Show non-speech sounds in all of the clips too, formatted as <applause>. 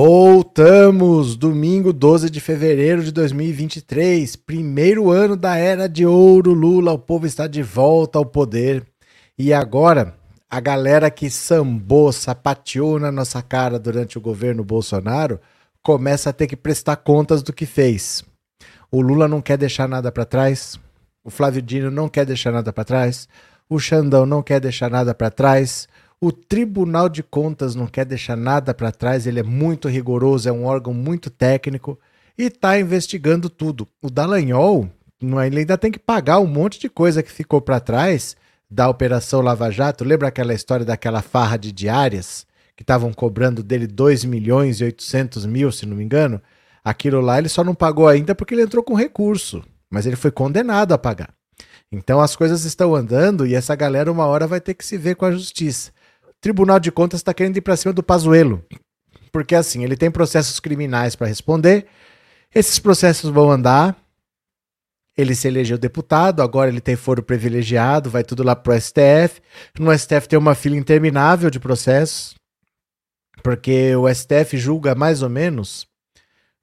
Voltamos! Domingo 12 de fevereiro de 2023, primeiro ano da era de ouro Lula. O povo está de volta ao poder. E agora, a galera que sambou, sapateou na nossa cara durante o governo Bolsonaro começa a ter que prestar contas do que fez. O Lula não quer deixar nada para trás, o Flávio Dino não quer deixar nada para trás, o Xandão não quer deixar nada para trás. O Tribunal de Contas não quer deixar nada para trás, ele é muito rigoroso, é um órgão muito técnico e está investigando tudo. O Dallagnol ele ainda tem que pagar um monte de coisa que ficou para trás da Operação Lava Jato. Lembra aquela história daquela farra de diárias que estavam cobrando dele 2 milhões e 800 mil, se não me engano? Aquilo lá ele só não pagou ainda porque ele entrou com recurso, mas ele foi condenado a pagar. Então as coisas estão andando e essa galera uma hora vai ter que se ver com a justiça. Tribunal de Contas está querendo ir para cima do Pazuello. Porque assim, ele tem processos criminais para responder. Esses processos vão andar. Ele se elegeu deputado, agora ele tem foro privilegiado, vai tudo lá pro STF. No STF tem uma fila interminável de processos. Porque o STF julga mais ou menos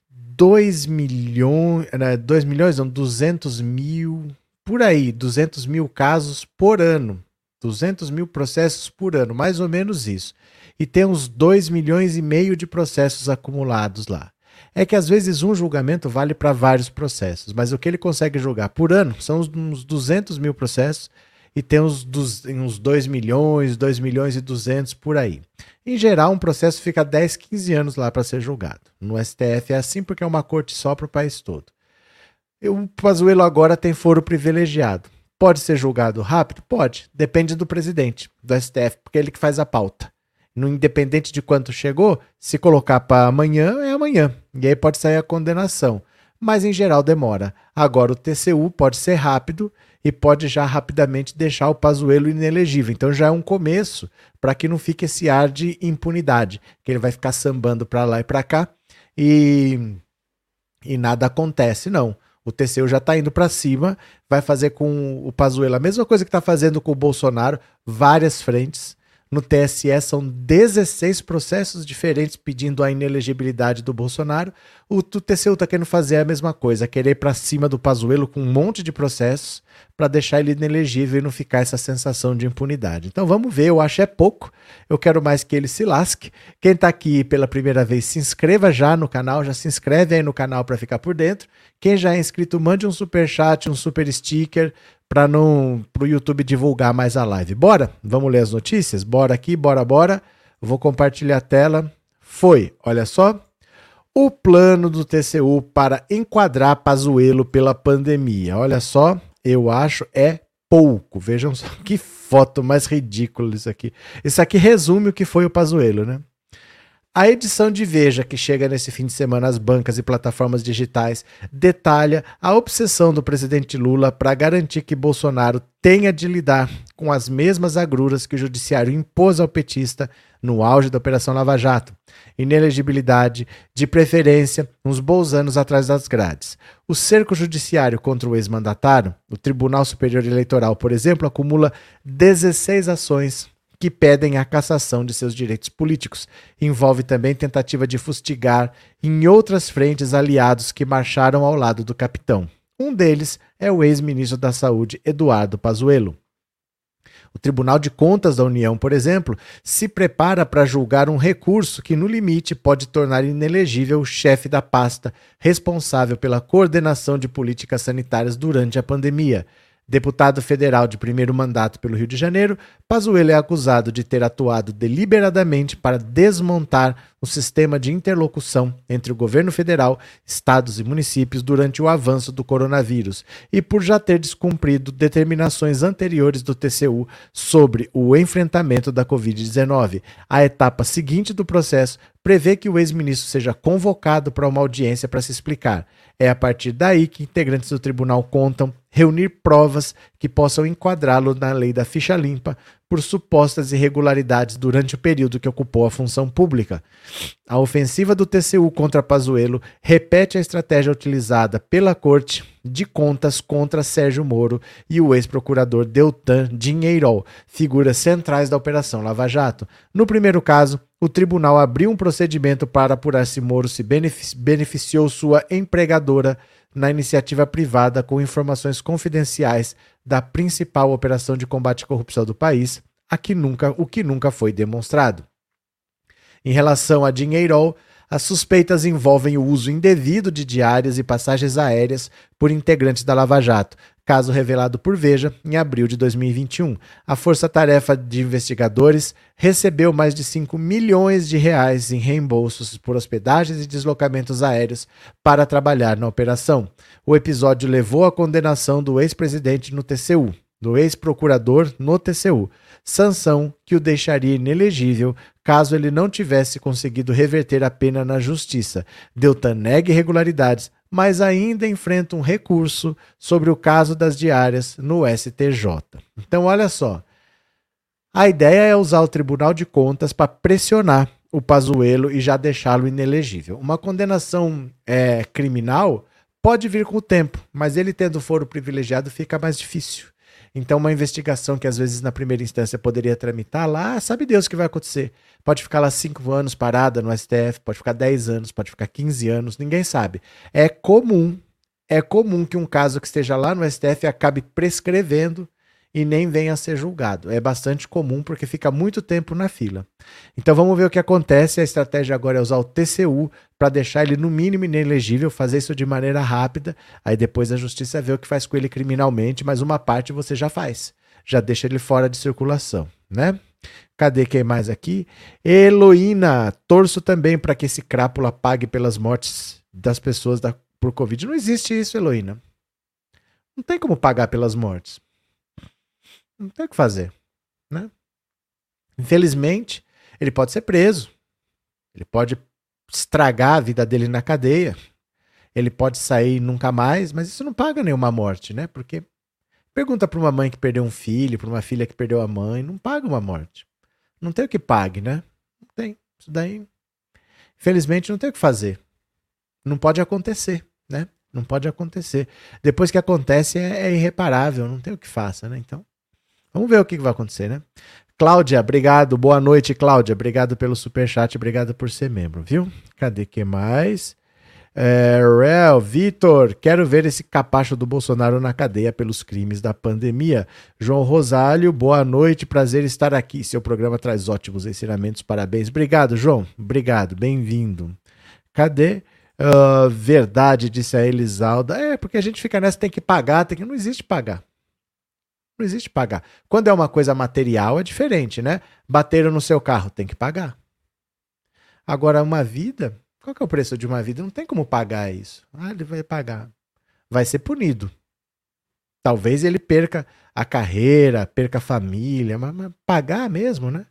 2 milhões, né, 2 milhões, não, 200 mil, por aí, 200 mil casos por ano. 200 mil processos por ano, mais ou menos isso. E tem uns 2 milhões e meio de processos acumulados lá. É que às vezes um julgamento vale para vários processos, mas o que ele consegue julgar por ano são uns 200 mil processos e tem uns, uns 2 milhões, 2 milhões e 200 por aí. Em geral, um processo fica 10, 15 anos lá para ser julgado. No STF é assim porque é uma corte só para o país todo. O Pazuello agora tem foro privilegiado. Pode ser julgado rápido? Pode. Depende do presidente, do STF, porque é ele que faz a pauta. No independente de quanto chegou, se colocar para amanhã, é amanhã. E aí pode sair a condenação. Mas em geral demora. Agora o TCU pode ser rápido e pode já rapidamente deixar o Pazuello inelegível. Então já é um começo para que não fique esse ar de impunidade, que ele vai ficar sambando para lá e para cá e e nada acontece não. O TCU já está indo para cima, vai fazer com o Pazuello a mesma coisa que está fazendo com o Bolsonaro, várias frentes. No TSE são 16 processos diferentes pedindo a inelegibilidade do Bolsonaro. O, TCU está querendo fazer a mesma coisa, querer ir para cima do Pazuello com um monte de processos para deixar ele inelegível e não ficar essa sensação de impunidade. Então vamos ver, eu acho é pouco. Eu quero mais que ele se lasque. Quem está aqui pela primeira vez, se inscreva já no canal, já se inscreve aí no canal para ficar por dentro. Quem já é inscrito, mande um super chat, um super sticker para não pro YouTube divulgar mais a live. Bora? Vamos ler as notícias? Bora aqui, bora, bora. Vou compartilhar a tela. Foi, olha só. O plano do TCU para enquadrar Pazuello pela pandemia. Olha só, eu acho é pouco. Vejam só <laughs> que foto mais ridícula isso aqui. Isso aqui resume o que foi o Pazuello, né? A edição de Veja, que chega nesse fim de semana às bancas e plataformas digitais, detalha a obsessão do presidente Lula para garantir que Bolsonaro tenha de lidar com as mesmas agruras que o judiciário impôs ao petista no auge da Operação Lava Jato. Inelegibilidade, de preferência, uns bons anos atrás das grades. O cerco judiciário contra o ex-mandatário, o Tribunal Superior Eleitoral, por exemplo, acumula 16 ações que pedem a cassação de seus direitos políticos. Envolve também tentativa de fustigar em outras frentes aliados que marcharam ao lado do capitão. Um deles é o ex-ministro da Saúde, Eduardo Pazuello. O Tribunal de Contas da União, por exemplo, se prepara para julgar um recurso que, no limite, pode tornar inelegível o chefe da pasta responsável pela coordenação de políticas sanitárias durante a pandemia. Deputado federal de primeiro mandato pelo Rio de Janeiro, Pazuello é acusado de ter atuado deliberadamente para desmontar o sistema de interlocução entre o governo federal, estados e municípios durante o avanço do coronavírus e por já ter descumprido determinações anteriores do TCU sobre o enfrentamento da Covid-19. A etapa seguinte do processo prevê que o ex-ministro seja convocado para uma audiência para se explicar. É a partir daí que integrantes do tribunal contam reunir provas que possam enquadrá-lo na lei da ficha limpa por supostas irregularidades durante o período que ocupou a função pública. A ofensiva do TCU contra Pazuello repete a estratégia utilizada pela Corte de Contas contra Sérgio Moro e o ex-procurador Deltan Dinheirol, figuras centrais da Operação Lava Jato. No primeiro caso, o tribunal abriu um procedimento para apurar se Moro se beneficiou sua empregadora na iniciativa privada com informações confidenciais da principal operação de combate à corrupção do país, a que nunca, o que nunca foi demonstrado. Em relação a Dinheirol, as suspeitas envolvem o uso indevido de diárias e passagens aéreas por integrantes da Lava Jato, caso revelado por Veja em abril de 2021. A força-tarefa de investigadores recebeu mais de 5 milhões de reais em reembolsos por hospedagens e deslocamentos aéreos para trabalhar na operação. O episódio levou à condenação do ex-presidente no TCU, do ex-procurador no TCU, sanção que o deixaria inelegível caso ele não tivesse conseguido reverter a pena na justiça. Deltan nega irregularidades, mas ainda enfrenta um recurso sobre o caso das diárias no STJ. Então, olha só. A ideia é usar o Tribunal de Contas para pressionar o Pazuello e já deixá-lo inelegível. Uma condenação é, criminal pode vir com o tempo, mas ele tendo foro privilegiado fica mais difícil. Então, uma investigação que às vezes na primeira instância poderia tramitar lá, sabe Deus o que vai acontecer. Pode ficar lá cinco anos parada no STF, pode ficar 10 anos, pode ficar 15 anos, ninguém sabe. É comum, é comum que um caso que esteja lá no STF acabe prescrevendo e nem venha a ser julgado. É bastante comum porque fica muito tempo na fila. Então vamos ver o que acontece. A estratégia agora é usar o TCU para deixar ele no mínimo inelegível, fazer isso de maneira rápida. Aí depois a justiça vê o que faz com ele criminalmente, mas uma parte você já faz. Já deixa ele fora de circulação, né? Cadê quem mais aqui? Heloína, torço também para que esse crápula pague pelas mortes das pessoas da, por Covid. Não existe isso, Heloína. Não tem como pagar pelas mortes. Não tem o que fazer. Né? Infelizmente, ele pode ser preso. Ele pode estragar a vida dele na cadeia. Ele pode sair nunca mais, mas isso não paga nenhuma morte, né? Porque pergunta para uma mãe que perdeu um filho, para uma filha que perdeu a mãe, não paga uma morte. Não tem o que pague, né? Não tem. Isso daí, infelizmente, não tem o que fazer. Não pode acontecer, né? Não pode acontecer. Depois que acontece, é, é irreparável, não tem o que faça, né? Então, Vamos ver o que vai acontecer, né? Cláudia, obrigado. Boa noite, Cláudia. Obrigado pelo super chat, obrigado por ser membro, viu? Cadê que mais? É, Vitor, quero ver esse capacho do Bolsonaro na cadeia pelos crimes da pandemia. João Rosário, boa noite, prazer estar aqui. Seu programa traz ótimos ensinamentos, parabéns. Obrigado, João. Obrigado, bem-vindo. Cadê? Uh, verdade, disse a Elisalda. É, porque a gente fica nessa, tem que pagar, tem que. Não existe pagar. Não existe pagar. Quando é uma coisa material, é diferente, né? Bateram no seu carro, tem que pagar. Agora, uma vida, qual que é o preço de uma vida? Não tem como pagar isso. Ah, ele vai pagar. Vai ser punido. Talvez ele perca a carreira, perca a família, mas, mas pagar mesmo, né?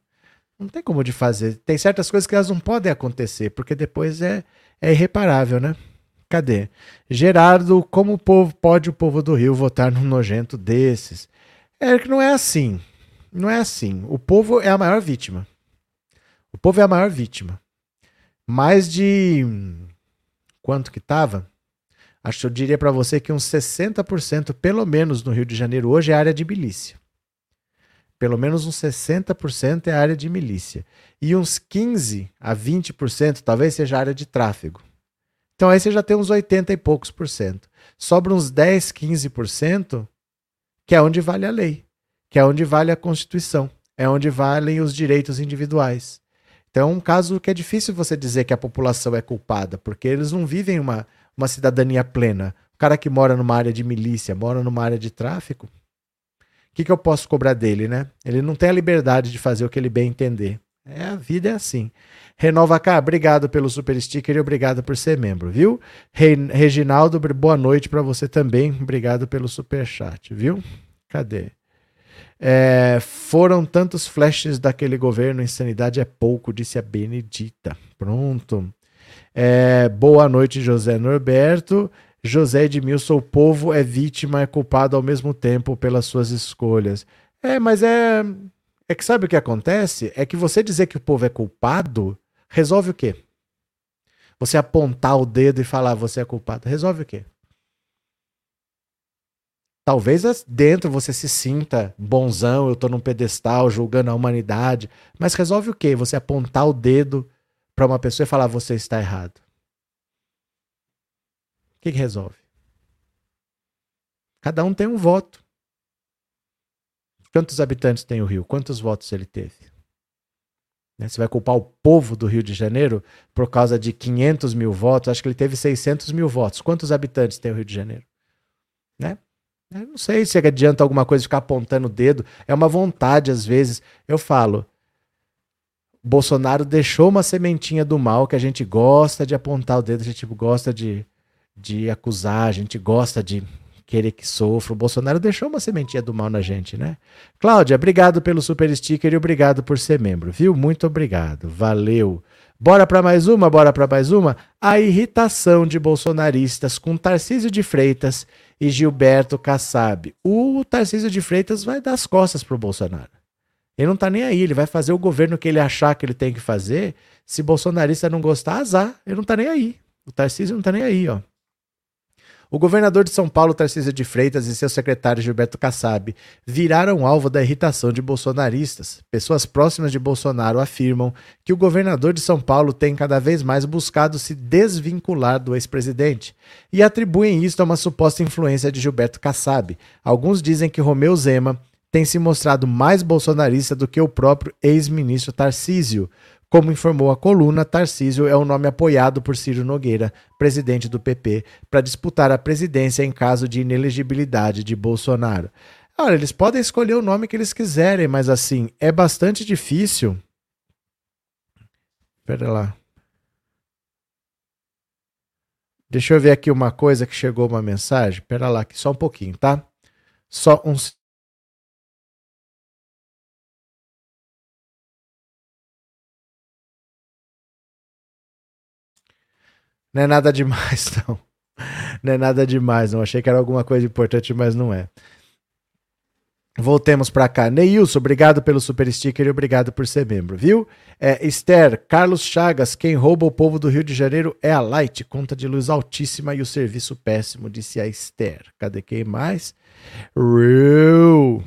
Não tem como de fazer. Tem certas coisas que elas não podem acontecer, porque depois é, é irreparável, né? Cadê? Gerardo, como o povo, pode o povo do Rio votar num nojento desses? É que não é assim. Não é assim. O povo é a maior vítima. O povo é a maior vítima. Mais de. Quanto que tava? Acho que eu diria para você que uns 60%, pelo menos no Rio de Janeiro, hoje é área de milícia. Pelo menos uns 60% é área de milícia. E uns 15 a 20% talvez seja área de tráfego. Então aí você já tem uns 80 e poucos por cento. Sobra uns 10, 15% que é onde vale a lei, que é onde vale a Constituição, é onde valem os direitos individuais. Então é um caso que é difícil você dizer que a população é culpada, porque eles não vivem uma, uma cidadania plena. O cara que mora numa área de milícia, mora numa área de tráfico, que, que eu posso cobrar dele, né? Ele não tem a liberdade de fazer o que ele bem entender. É, a vida é assim. Renova cá, obrigado pelo super sticker e obrigado por ser membro, viu? Re Reginaldo, boa noite para você também. Obrigado pelo super chat, viu? Cadê? É, foram tantos flashes daquele governo, insanidade é pouco, disse a Benedita. Pronto. É, boa noite, José Norberto. José Edmilson, o povo é vítima, é culpado ao mesmo tempo pelas suas escolhas. É, mas é. É que sabe o que acontece? É que você dizer que o povo é culpado resolve o quê? Você apontar o dedo e falar você é culpado, resolve o quê? Talvez dentro você se sinta bonzão, eu tô num pedestal julgando a humanidade, mas resolve o quê? Você apontar o dedo para uma pessoa e falar você está errado. O que, que resolve? Cada um tem um voto. Quantos habitantes tem o Rio? Quantos votos ele teve? Né? Você vai culpar o povo do Rio de Janeiro por causa de 500 mil votos? Acho que ele teve 600 mil votos. Quantos habitantes tem o Rio de Janeiro? Né? Eu não sei se adianta alguma coisa ficar apontando o dedo. É uma vontade, às vezes. Eu falo. Bolsonaro deixou uma sementinha do mal que a gente gosta de apontar o dedo, a gente gosta de, de acusar, a gente gosta de querer que sofra. O Bolsonaro deixou uma sementinha do mal na gente, né? Cláudia, obrigado pelo super sticker e obrigado por ser membro, viu? Muito obrigado. Valeu. Bora para mais uma, bora para mais uma. A irritação de bolsonaristas com Tarcísio de Freitas e Gilberto Kassab. O Tarcísio de Freitas vai dar as costas pro Bolsonaro. Ele não tá nem aí, ele vai fazer o governo que ele achar que ele tem que fazer. Se bolsonarista não gostar, azar. Ele não tá nem aí. O Tarcísio não tá nem aí, ó. O governador de São Paulo, Tarcísio de Freitas, e seu secretário Gilberto Kassab viraram alvo da irritação de bolsonaristas. Pessoas próximas de Bolsonaro afirmam que o governador de São Paulo tem cada vez mais buscado se desvincular do ex-presidente e atribuem isto a uma suposta influência de Gilberto Kassab. Alguns dizem que Romeu Zema tem se mostrado mais bolsonarista do que o próprio ex-ministro Tarcísio. Como informou a coluna, Tarcísio é o nome apoiado por Ciro Nogueira, presidente do PP, para disputar a presidência em caso de inelegibilidade de Bolsonaro. Olha, eles podem escolher o nome que eles quiserem, mas assim, é bastante difícil. Pera lá. Deixa eu ver aqui uma coisa que chegou uma mensagem. Pera lá, aqui só um pouquinho, tá? Só um Não é nada demais, <laughs> não. Não é nada demais, não. Achei que era alguma coisa importante, mas não é. Voltemos para cá. Neilson, obrigado pelo super sticker e obrigado por ser membro, viu? É, Esther, Carlos Chagas, quem rouba o povo do Rio de Janeiro é a Light, conta de luz altíssima e o serviço péssimo, disse a Esther. Cadê quem mais? Real.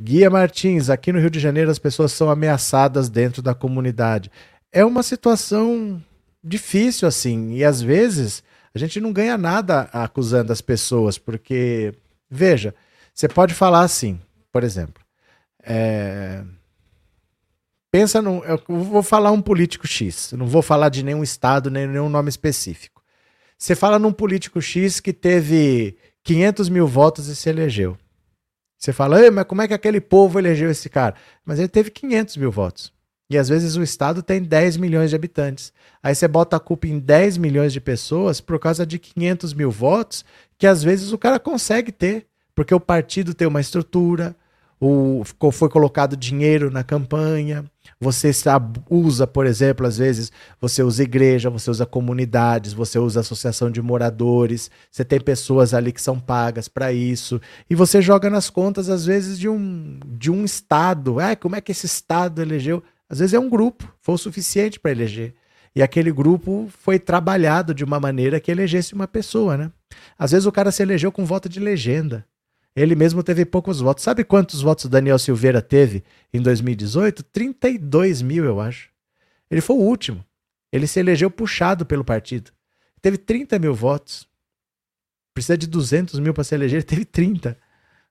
Guia Martins, aqui no Rio de Janeiro as pessoas são ameaçadas dentro da comunidade. É uma situação difícil assim. E às vezes a gente não ganha nada acusando as pessoas, porque, veja, você pode falar assim, por exemplo. É... Pensa num. Eu vou falar um político X, não vou falar de nenhum estado, nem nenhum nome específico. Você fala num político X que teve 500 mil votos e se elegeu. Você fala, mas como é que aquele povo elegeu esse cara? Mas ele teve 500 mil votos. E às vezes o estado tem 10 milhões de habitantes. Aí você bota a culpa em 10 milhões de pessoas por causa de 500 mil votos, que às vezes o cara consegue ter, porque o partido tem uma estrutura, o, foi colocado dinheiro na campanha, você usa, por exemplo, às vezes você usa igreja, você usa comunidades, você usa associação de moradores, você tem pessoas ali que são pagas para isso, e você joga nas contas, às vezes, de um, de um estado. Ah, como é que esse estado elegeu? Às vezes é um grupo, foi o suficiente para eleger. E aquele grupo foi trabalhado de uma maneira que elegesse uma pessoa, né? Às vezes o cara se elegeu com voto de legenda. Ele mesmo teve poucos votos. Sabe quantos votos Daniel Silveira teve em 2018? 32 mil, eu acho. Ele foi o último. Ele se elegeu puxado pelo partido. Teve 30 mil votos. Precisa de 200 mil para se eleger, ele teve 30.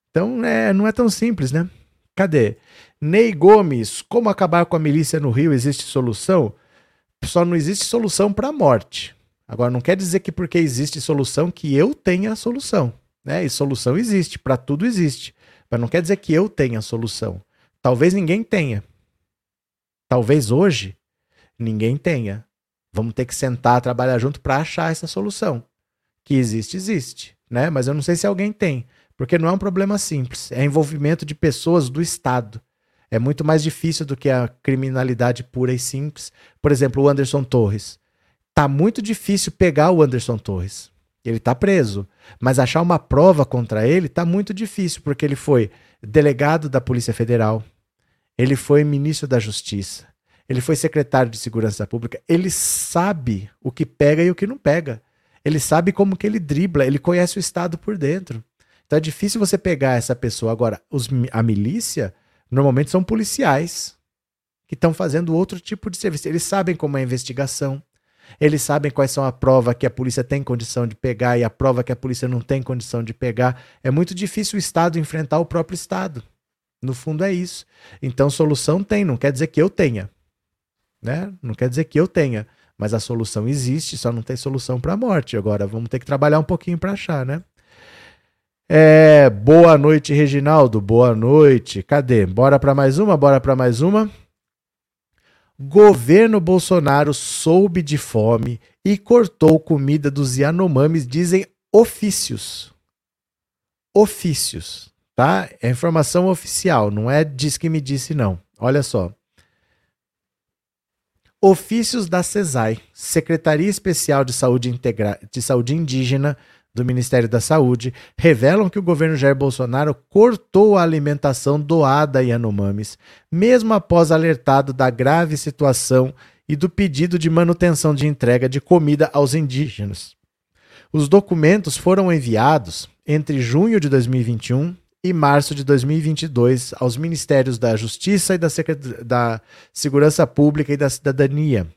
Então é, não é tão simples, né? Cadê? Ney Gomes, como acabar com a milícia no Rio? Existe solução? Só não existe solução para a morte. Agora, não quer dizer que porque existe solução que eu tenha a solução. Né? E solução existe, para tudo existe. Mas não quer dizer que eu tenha a solução. Talvez ninguém tenha. Talvez hoje ninguém tenha. Vamos ter que sentar, trabalhar junto para achar essa solução. Que existe, existe, né? Mas eu não sei se alguém tem, porque não é um problema simples. É envolvimento de pessoas do Estado. É muito mais difícil do que a criminalidade pura e simples. Por exemplo, o Anderson Torres. Tá muito difícil pegar o Anderson Torres. Ele tá preso, mas achar uma prova contra ele tá muito difícil, porque ele foi delegado da Polícia Federal, ele foi ministro da Justiça, ele foi secretário de Segurança Pública, ele sabe o que pega e o que não pega. Ele sabe como que ele dribla, ele conhece o Estado por dentro. Então é difícil você pegar essa pessoa. Agora, os, a milícia normalmente são policiais que estão fazendo outro tipo de serviço. Eles sabem como é a investigação, eles sabem quais são a prova que a polícia tem condição de pegar e a prova que a polícia não tem condição de pegar. É muito difícil o Estado enfrentar o próprio Estado. No fundo é isso. Então solução tem, não quer dizer que eu tenha. Né? Não quer dizer que eu tenha, mas a solução existe, só não tem solução para a morte. Agora vamos ter que trabalhar um pouquinho para achar, né? É, boa noite, Reginaldo. Boa noite. Cadê? Bora para mais uma? Bora para mais uma? Governo Bolsonaro soube de fome e cortou comida dos Yanomamis, dizem ofícios. Ofícios, tá? É informação oficial, não é diz que me disse não. Olha só. Ofícios da CESAI, Secretaria Especial de Saúde, Integra de Saúde Indígena, do Ministério da Saúde revelam que o governo Jair Bolsonaro cortou a alimentação doada a Yanomamis, mesmo após alertado da grave situação e do pedido de manutenção de entrega de comida aos indígenas. Os documentos foram enviados entre junho de 2021 e março de 2022 aos Ministérios da Justiça e da, da Segurança Pública e da Cidadania,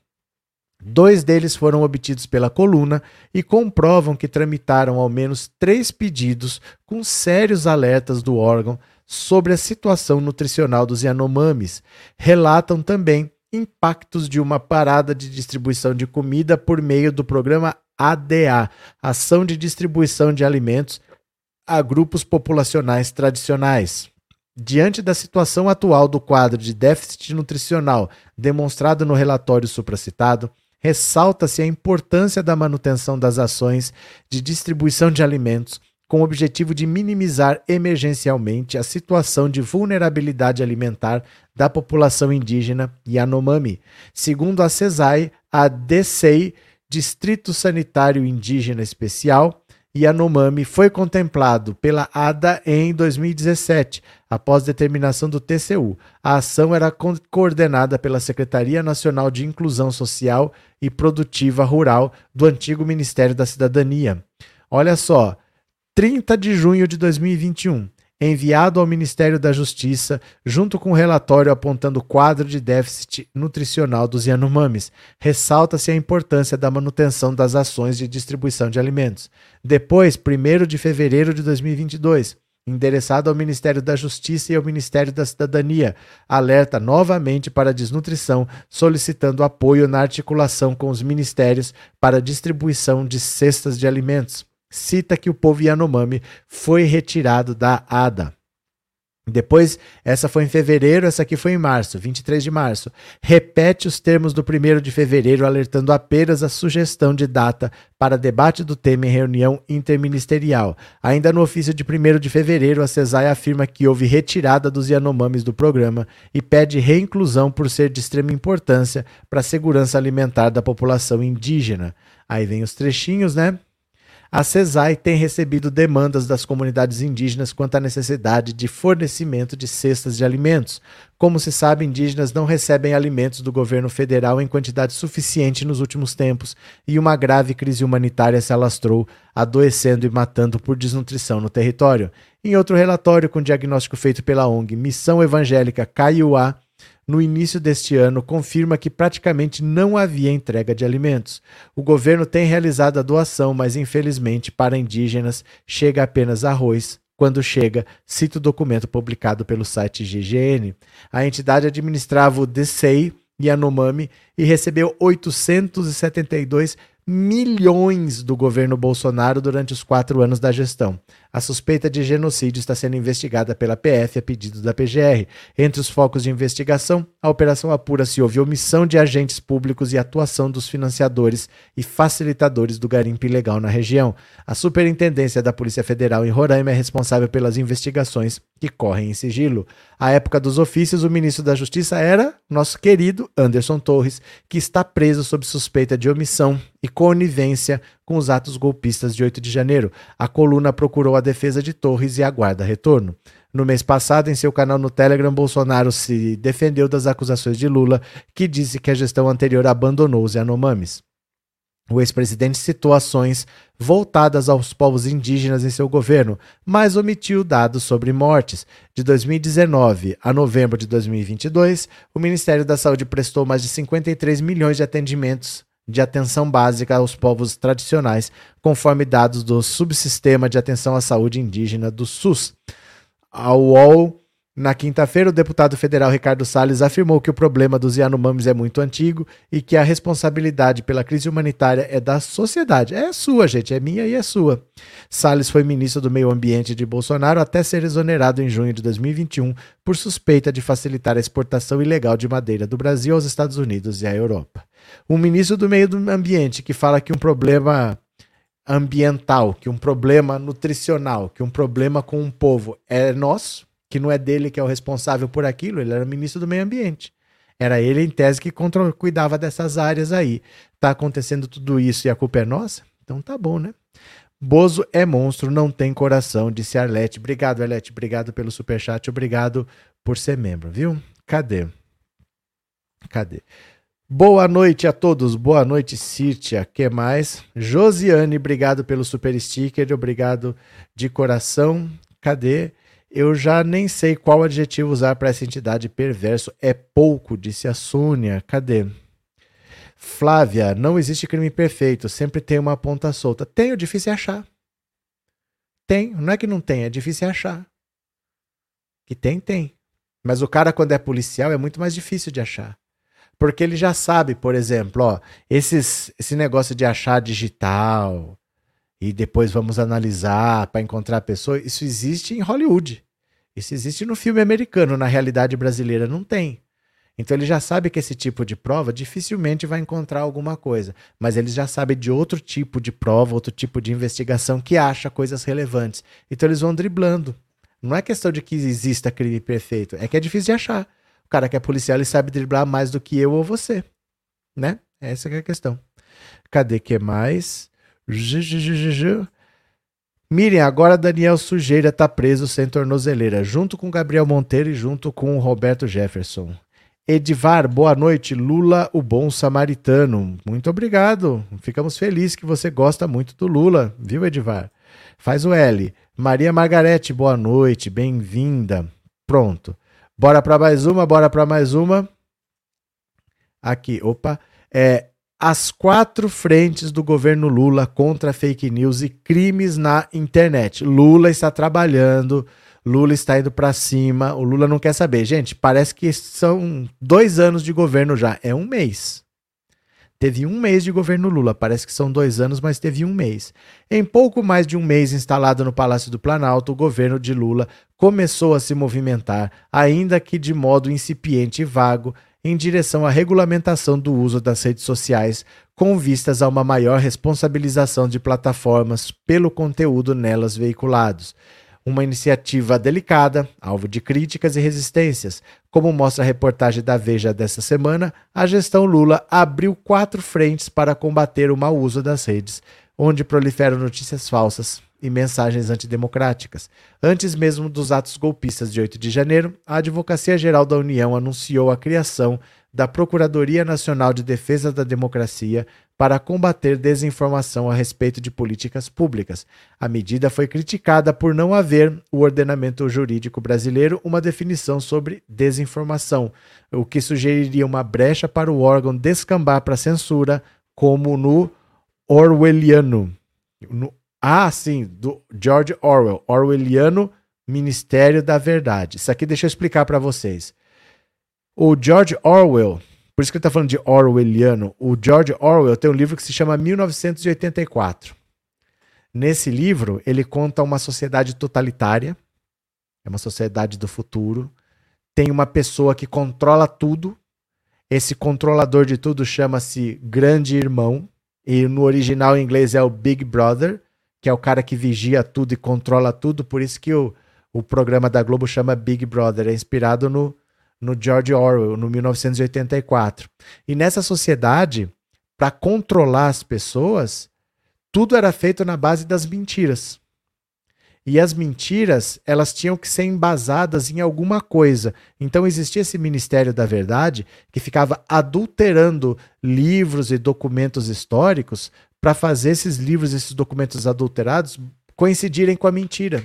Dois deles foram obtidos pela coluna e comprovam que tramitaram ao menos três pedidos com sérios alertas do órgão sobre a situação nutricional dos Yanomamis. Relatam também impactos de uma parada de distribuição de comida por meio do programa ADA Ação de Distribuição de Alimentos a Grupos Populacionais Tradicionais. Diante da situação atual do quadro de déficit nutricional demonstrado no relatório supracitado, ressalta-se a importância da manutenção das ações de distribuição de alimentos com o objetivo de minimizar emergencialmente a situação de vulnerabilidade alimentar da população indígena Yanomami. Segundo a CESAI, a DCEI, Distrito Sanitário Indígena Especial, Yanomami foi contemplado pela ADA em 2017, após determinação do TCU. A ação era coordenada pela Secretaria Nacional de Inclusão Social e Produtiva Rural do antigo Ministério da Cidadania. Olha só, 30 de junho de 2021 enviado ao Ministério da Justiça, junto com um relatório apontando o quadro de déficit nutricional dos Yanomamis. Ressalta-se a importância da manutenção das ações de distribuição de alimentos. Depois, 1 de fevereiro de 2022, endereçado ao Ministério da Justiça e ao Ministério da Cidadania, alerta novamente para a desnutrição, solicitando apoio na articulação com os ministérios para a distribuição de cestas de alimentos cita que o povo Yanomami foi retirado da ADA. Depois, essa foi em fevereiro, essa aqui foi em março, 23 de março. Repete os termos do 1 de fevereiro, alertando apenas a sugestão de data para debate do tema em reunião interministerial. Ainda no ofício de 1 de fevereiro, a CESAI afirma que houve retirada dos Yanomamis do programa e pede reinclusão por ser de extrema importância para a segurança alimentar da população indígena. Aí vem os trechinhos, né? A CESAI tem recebido demandas das comunidades indígenas quanto à necessidade de fornecimento de cestas de alimentos. Como se sabe, indígenas não recebem alimentos do governo federal em quantidade suficiente nos últimos tempos e uma grave crise humanitária se alastrou, adoecendo e matando por desnutrição no território. Em outro relatório com diagnóstico feito pela ONG Missão Evangélica Caiuá, no início deste ano, confirma que praticamente não havia entrega de alimentos. O governo tem realizado a doação, mas infelizmente para indígenas chega apenas arroz. Quando chega, cita o documento publicado pelo site GGN. A entidade administrava o DCEI Yanomami e recebeu 872 milhões do governo Bolsonaro durante os quatro anos da gestão. A suspeita de genocídio está sendo investigada pela PF a pedido da PGR. Entre os focos de investigação, a operação apura se houve omissão de agentes públicos e atuação dos financiadores e facilitadores do garimpo ilegal na região. A Superintendência da Polícia Federal em Roraima é responsável pelas investigações que correm em sigilo. À época dos ofícios, o ministro da Justiça era nosso querido Anderson Torres, que está preso sob suspeita de omissão e conivência com os atos golpistas de 8 de janeiro. A coluna procurou a defesa de Torres e aguarda retorno. No mês passado, em seu canal no Telegram, Bolsonaro se defendeu das acusações de Lula, que disse que a gestão anterior abandonou os Yanomamis. O ex-presidente citou ações voltadas aos povos indígenas em seu governo, mas omitiu dados sobre mortes. De 2019 a novembro de 2022, o Ministério da Saúde prestou mais de 53 milhões de atendimentos de atenção básica aos povos tradicionais, conforme dados do Subsistema de Atenção à Saúde Indígena do SUS. A UOL na quinta-feira, o deputado federal Ricardo Salles afirmou que o problema dos Yanomamis é muito antigo e que a responsabilidade pela crise humanitária é da sociedade. É sua, gente, é minha e é sua. Salles foi ministro do Meio Ambiente de Bolsonaro até ser exonerado em junho de 2021 por suspeita de facilitar a exportação ilegal de madeira do Brasil aos Estados Unidos e à Europa. Um ministro do Meio Ambiente que fala que um problema ambiental, que um problema nutricional, que um problema com um povo é nosso, que não é dele que é o responsável por aquilo, ele era ministro do meio ambiente. Era ele, em tese, que control, cuidava dessas áreas aí. Tá acontecendo tudo isso e a culpa é nossa? Então tá bom, né? Bozo é monstro, não tem coração, disse Arlete. Obrigado, Arlete. Obrigado pelo superchat. Obrigado por ser membro, viu? Cadê? Cadê? Boa noite a todos. Boa noite, Círtia. que mais? Josiane, obrigado pelo super sticker. Obrigado de coração. Cadê? Eu já nem sei qual adjetivo usar para essa entidade perverso. É pouco, disse a Sônia. Cadê? Flávia, não existe crime perfeito, sempre tem uma ponta solta. Tem, é difícil achar. Tem, não é que não tem, é difícil achar. Que tem, tem. Mas o cara, quando é policial, é muito mais difícil de achar. Porque ele já sabe, por exemplo, ó, esses, esse negócio de achar digital e depois vamos analisar para encontrar a pessoa, isso existe em Hollywood. Isso existe no filme americano, na realidade brasileira não tem. Então ele já sabe que esse tipo de prova dificilmente vai encontrar alguma coisa, mas eles já sabem de outro tipo de prova, outro tipo de investigação que acha coisas relevantes. Então eles vão driblando. Não é questão de que exista crime perfeito, é que é difícil de achar. O cara que é policial ele sabe driblar mais do que eu ou você, né? Essa é a questão. Cadê que mais? Miriam, agora Daniel Sujeira está preso sem tornozeleira, junto com Gabriel Monteiro e junto com Roberto Jefferson. Edivar, boa noite. Lula, o bom samaritano. Muito obrigado. Ficamos felizes que você gosta muito do Lula, viu, Edivar? Faz o L. Maria Margarete, boa noite. Bem-vinda. Pronto. Bora para mais uma, bora para mais uma. Aqui, opa. É, as quatro frentes do governo Lula contra fake news e crimes na internet. Lula está trabalhando, Lula está indo para cima, o Lula não quer saber. Gente, parece que são dois anos de governo já, é um mês. Teve um mês de governo Lula, parece que são dois anos, mas teve um mês. Em pouco mais de um mês instalado no Palácio do Planalto, o governo de Lula começou a se movimentar, ainda que de modo incipiente e vago, em direção à regulamentação do uso das redes sociais, com vistas a uma maior responsabilização de plataformas pelo conteúdo nelas veiculados. Uma iniciativa delicada, alvo de críticas e resistências. Como mostra a reportagem da Veja dessa semana, a gestão Lula abriu quatro frentes para combater o mau uso das redes, onde proliferam notícias falsas, e mensagens antidemocráticas. Antes mesmo dos atos golpistas de 8 de janeiro, a Advocacia Geral da União anunciou a criação da Procuradoria Nacional de Defesa da Democracia para combater desinformação a respeito de políticas públicas. A medida foi criticada por não haver o ordenamento jurídico brasileiro uma definição sobre desinformação, o que sugeriria uma brecha para o órgão descambar para censura, como no Orwelliano, no ah, sim, do George Orwell, Orwelliano Ministério da Verdade. Isso aqui deixa eu explicar para vocês. O George Orwell, Por isso que ele está falando de Orwelliano. O George Orwell tem um livro que se chama 1984. Nesse livro, ele conta uma sociedade totalitária, é uma sociedade do futuro. Tem uma pessoa que controla tudo. Esse controlador de tudo chama-se Grande Irmão. E no original em inglês é o Big Brother, que é o cara que vigia tudo e controla tudo. Por isso que o, o programa da Globo chama Big Brother. É inspirado no, no George Orwell, no 1984. E nessa sociedade, para controlar as pessoas, tudo era feito na base das mentiras. E as mentiras, elas tinham que ser embasadas em alguma coisa. Então existia esse Ministério da Verdade que ficava adulterando livros e documentos históricos para fazer esses livros, esses documentos adulterados coincidirem com a mentira.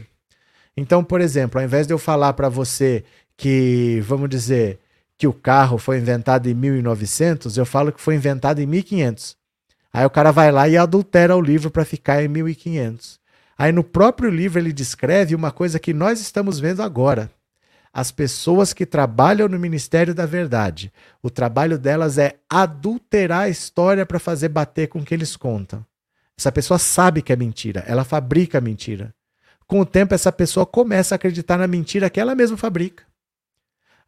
Então, por exemplo, ao invés de eu falar para você que, vamos dizer, que o carro foi inventado em 1900, eu falo que foi inventado em 1500. Aí o cara vai lá e adultera o livro para ficar em 1500. Aí no próprio livro ele descreve uma coisa que nós estamos vendo agora. As pessoas que trabalham no Ministério da Verdade, o trabalho delas é adulterar a história para fazer bater com o que eles contam. Essa pessoa sabe que é mentira, ela fabrica mentira. Com o tempo, essa pessoa começa a acreditar na mentira que ela mesma fabrica.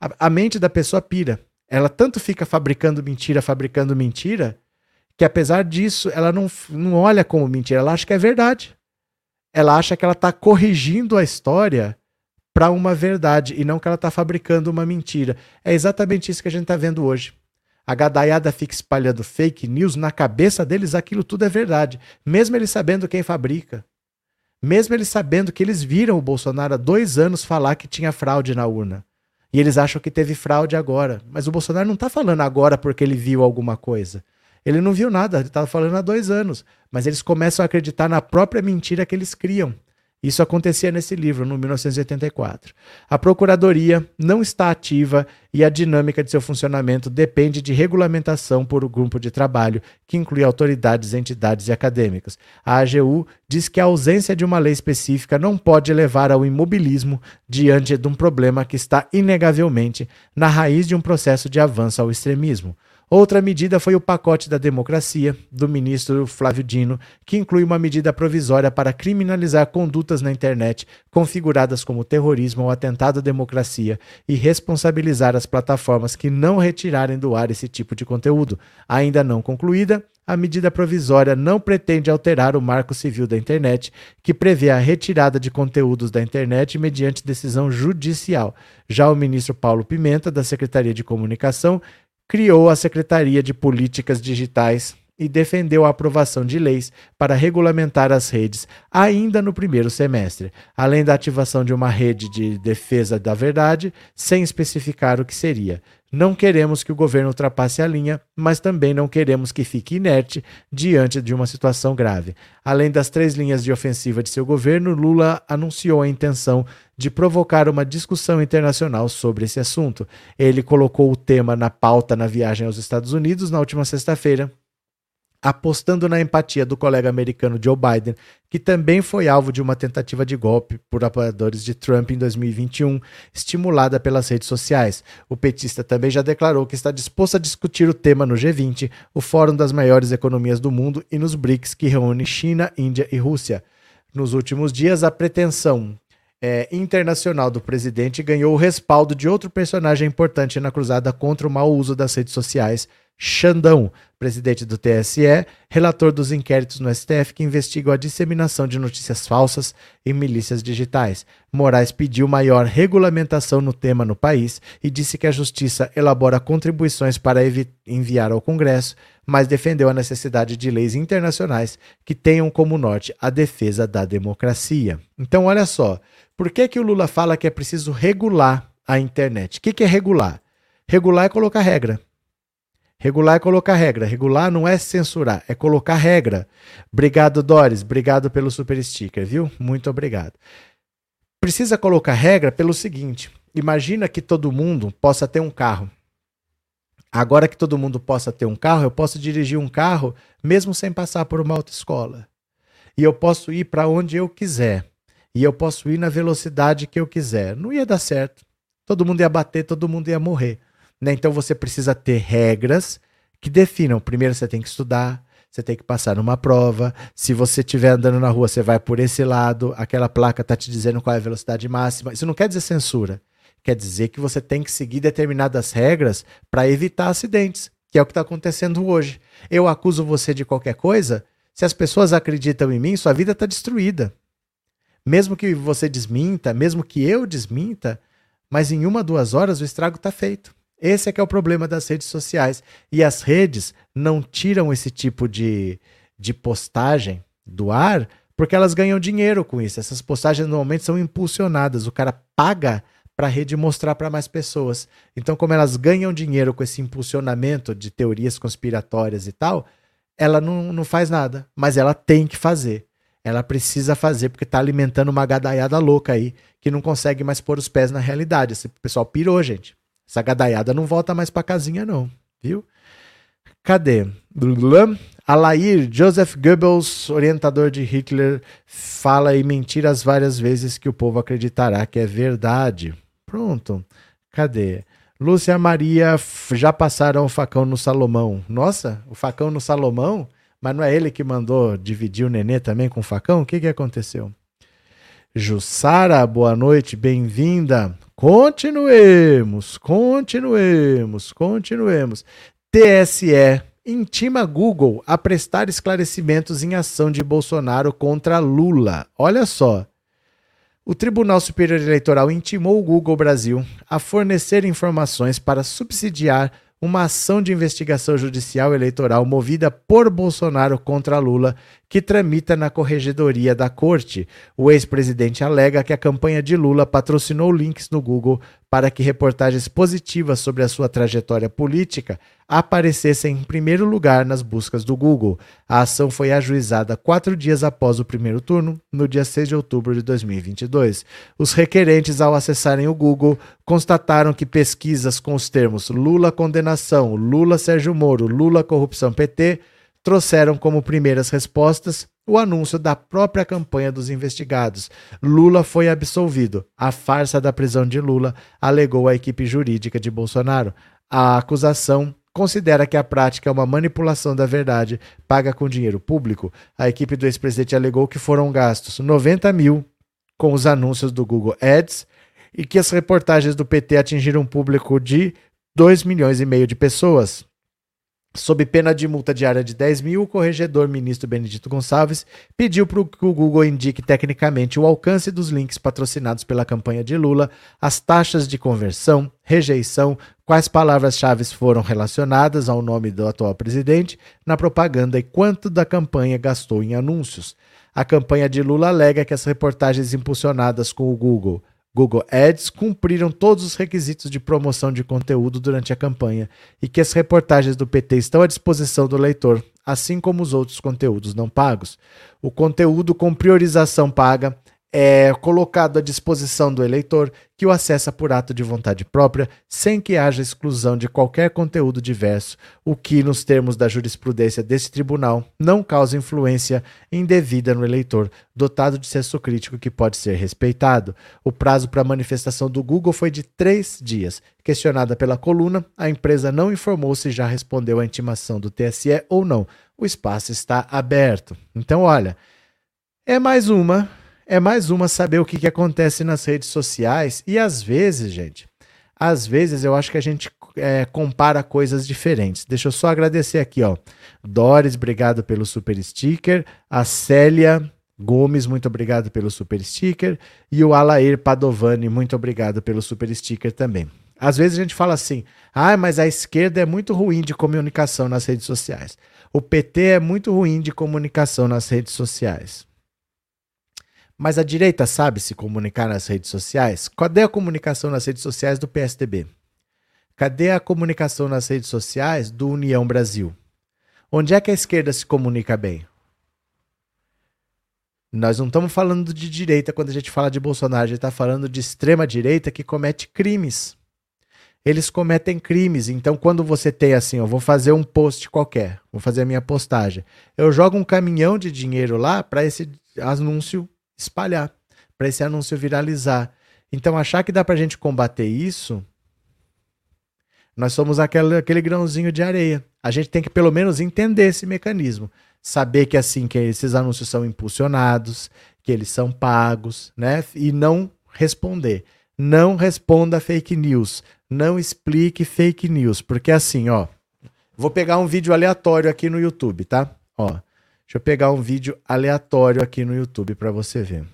A, a mente da pessoa pira. Ela tanto fica fabricando mentira, fabricando mentira, que apesar disso, ela não, não olha como mentira, ela acha que é verdade ela acha que ela está corrigindo a história para uma verdade e não que ela está fabricando uma mentira. É exatamente isso que a gente está vendo hoje. A gadaiada fica espalhando fake news, na cabeça deles aquilo tudo é verdade, mesmo eles sabendo quem fabrica. Mesmo eles sabendo que eles viram o Bolsonaro há dois anos falar que tinha fraude na urna. E eles acham que teve fraude agora. Mas o Bolsonaro não está falando agora porque ele viu alguma coisa. Ele não viu nada, ele estava falando há dois anos. Mas eles começam a acreditar na própria mentira que eles criam. Isso acontecia nesse livro, no 1984. A Procuradoria não está ativa e a dinâmica de seu funcionamento depende de regulamentação por um grupo de trabalho, que inclui autoridades, entidades e acadêmicas. A AGU diz que a ausência de uma lei específica não pode levar ao imobilismo diante de um problema que está inegavelmente na raiz de um processo de avanço ao extremismo. Outra medida foi o pacote da democracia, do ministro Flávio Dino, que inclui uma medida provisória para criminalizar condutas na internet configuradas como terrorismo ou atentado à democracia e responsabilizar as plataformas que não retirarem do ar esse tipo de conteúdo. Ainda não concluída, a medida provisória não pretende alterar o Marco Civil da Internet, que prevê a retirada de conteúdos da internet mediante decisão judicial. Já o ministro Paulo Pimenta, da Secretaria de Comunicação, criou a Secretaria de Políticas Digitais e defendeu a aprovação de leis para regulamentar as redes ainda no primeiro semestre, além da ativação de uma rede de defesa da verdade, sem especificar o que seria. Não queremos que o governo ultrapasse a linha, mas também não queremos que fique inerte diante de uma situação grave. Além das três linhas de ofensiva de seu governo, Lula anunciou a intenção de provocar uma discussão internacional sobre esse assunto. Ele colocou o tema na pauta na viagem aos Estados Unidos na última sexta-feira, apostando na empatia do colega americano Joe Biden, que também foi alvo de uma tentativa de golpe por apoiadores de Trump em 2021, estimulada pelas redes sociais. O petista também já declarou que está disposto a discutir o tema no G20, o fórum das maiores economias do mundo, e nos BRICS, que reúne China, Índia e Rússia. Nos últimos dias, a pretensão é, internacional do presidente ganhou o respaldo de outro personagem importante na cruzada contra o mau uso das redes sociais, Xandão, presidente do TSE, relator dos inquéritos no STF que investigam a disseminação de notícias falsas em milícias digitais. Moraes pediu maior regulamentação no tema no país e disse que a Justiça elabora contribuições para enviar ao Congresso, mas defendeu a necessidade de leis internacionais que tenham como norte a defesa da democracia. Então, olha só, por que, que o Lula fala que é preciso regular a internet? O que, que é regular? Regular é colocar regra. Regular é colocar regra. Regular não é censurar, é colocar regra. Obrigado, Doris. Obrigado pelo super sticker, viu? Muito obrigado. Precisa colocar regra pelo seguinte: imagina que todo mundo possa ter um carro. Agora que todo mundo possa ter um carro, eu posso dirigir um carro mesmo sem passar por uma autoescola. E eu posso ir para onde eu quiser. E eu posso ir na velocidade que eu quiser. Não ia dar certo. Todo mundo ia bater, todo mundo ia morrer. Né? Então você precisa ter regras que definam. Primeiro você tem que estudar, você tem que passar numa prova. Se você estiver andando na rua, você vai por esse lado, aquela placa está te dizendo qual é a velocidade máxima. Isso não quer dizer censura. Quer dizer que você tem que seguir determinadas regras para evitar acidentes, que é o que está acontecendo hoje. Eu acuso você de qualquer coisa, se as pessoas acreditam em mim, sua vida está destruída. Mesmo que você desminta, mesmo que eu desminta, mas em uma, duas horas o estrago está feito. Esse é que é o problema das redes sociais. E as redes não tiram esse tipo de, de postagem do ar porque elas ganham dinheiro com isso. Essas postagens normalmente são impulsionadas. O cara paga para a rede mostrar para mais pessoas. Então, como elas ganham dinheiro com esse impulsionamento de teorias conspiratórias e tal, ela não, não faz nada, mas ela tem que fazer. Ela precisa fazer porque está alimentando uma gadaiada louca aí que não consegue mais pôr os pés na realidade. Esse pessoal pirou, gente. Essa gadaiada não volta mais para casinha, não, viu? Cadê? Alair Joseph Goebbels, orientador de Hitler, fala em mentiras várias vezes que o povo acreditará que é verdade. Pronto. Cadê? Lúcia Maria, já passaram o facão no Salomão. Nossa, o facão no Salomão? Mas não é ele que mandou dividir o nenê também com o facão? O que, que aconteceu? Jussara, boa noite, bem-vinda. Continuemos, continuemos, continuemos. TSE intima Google a prestar esclarecimentos em ação de Bolsonaro contra Lula. Olha só. O Tribunal Superior Eleitoral intimou o Google Brasil a fornecer informações para subsidiar uma ação de investigação judicial eleitoral movida por Bolsonaro contra Lula, que tramita na corregedoria da corte. O ex-presidente alega que a campanha de Lula patrocinou links no Google para que reportagens positivas sobre a sua trajetória política aparecessem em primeiro lugar nas buscas do Google. A ação foi ajuizada quatro dias após o primeiro turno, no dia 6 de outubro de 2022. Os requerentes, ao acessarem o Google, constataram que pesquisas com os termos Lula condenação, Lula Sérgio Moro, Lula corrupção PT trouxeram como primeiras respostas o anúncio da própria campanha dos investigados. Lula foi absolvido. A farsa da prisão de Lula, alegou a equipe jurídica de Bolsonaro. A acusação considera que a prática é uma manipulação da verdade paga com dinheiro público. A equipe do ex-presidente alegou que foram gastos 90 mil com os anúncios do Google Ads e que as reportagens do PT atingiram um público de 2 milhões e meio de pessoas. Sob pena de multa diária de 10 mil, o corregedor ministro Benedito Gonçalves pediu para que o Google indique tecnicamente o alcance dos links patrocinados pela campanha de Lula, as taxas de conversão, rejeição, quais palavras-chave foram relacionadas ao nome do atual presidente na propaganda e quanto da campanha gastou em anúncios. A campanha de Lula alega que as reportagens impulsionadas com o Google Google Ads cumpriram todos os requisitos de promoção de conteúdo durante a campanha e que as reportagens do PT estão à disposição do leitor, assim como os outros conteúdos não pagos. O conteúdo com priorização paga é colocado à disposição do eleitor que o acessa por ato de vontade própria, sem que haja exclusão de qualquer conteúdo diverso, o que, nos termos da jurisprudência desse tribunal, não causa influência indevida no eleitor, dotado de senso crítico que pode ser respeitado. O prazo para manifestação do Google foi de três dias. Questionada pela coluna, a empresa não informou se já respondeu à intimação do TSE ou não. O espaço está aberto. Então, olha, é mais uma é mais uma saber o que, que acontece nas redes sociais. E às vezes, gente, às vezes eu acho que a gente é, compara coisas diferentes. Deixa eu só agradecer aqui, ó. Doris, obrigado pelo super sticker. A Célia Gomes, muito obrigado pelo super sticker. E o Alair Padovani, muito obrigado pelo super sticker também. Às vezes a gente fala assim: ah, mas a esquerda é muito ruim de comunicação nas redes sociais. O PT é muito ruim de comunicação nas redes sociais. Mas a direita sabe se comunicar nas redes sociais? Cadê a comunicação nas redes sociais do PSDB? Cadê a comunicação nas redes sociais do União Brasil? Onde é que a esquerda se comunica bem? Nós não estamos falando de direita quando a gente fala de Bolsonaro, a gente está falando de extrema direita que comete crimes. Eles cometem crimes, então quando você tem assim, eu vou fazer um post qualquer, vou fazer a minha postagem, eu jogo um caminhão de dinheiro lá para esse anúncio espalhar, para esse anúncio viralizar. Então, achar que dá para a gente combater isso, Nós somos aquele, aquele grãozinho de areia. A gente tem que pelo menos entender esse mecanismo. Saber que assim, que esses anúncios são impulsionados, que eles são pagos, né? E não responder. Não responda fake news. Não explique fake news. Porque assim, ó. Vou pegar um vídeo aleatório aqui no YouTube, tá? Ó. Deixa eu pegar um vídeo aleatório aqui no YouTube para você ver.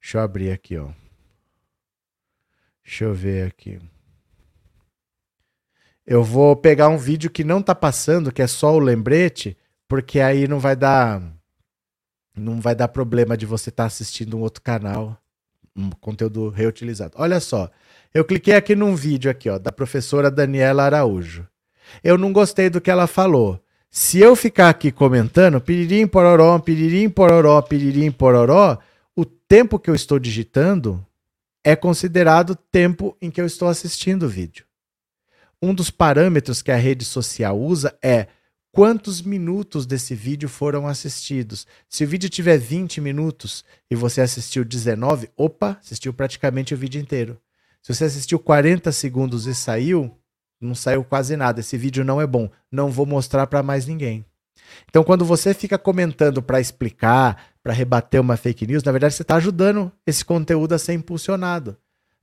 Deixa eu abrir aqui, ó. Deixa eu ver aqui. Eu vou pegar um vídeo que não tá passando, que é só o lembrete, porque aí não vai dar não vai dar problema de você estar tá assistindo um outro canal, um conteúdo reutilizado. Olha só, eu cliquei aqui num vídeo aqui, ó, da professora Daniela Araújo. Eu não gostei do que ela falou. Se eu ficar aqui comentando, piririm pororó, piririm pororó, piririm pororó, o tempo que eu estou digitando é considerado tempo em que eu estou assistindo o vídeo. Um dos parâmetros que a rede social usa é quantos minutos desse vídeo foram assistidos. Se o vídeo tiver 20 minutos e você assistiu 19, opa, assistiu praticamente o vídeo inteiro. Se você assistiu 40 segundos e saiu, não saiu quase nada. Esse vídeo não é bom. Não vou mostrar para mais ninguém. Então, quando você fica comentando para explicar, para rebater uma fake news, na verdade você está ajudando esse conteúdo a ser impulsionado.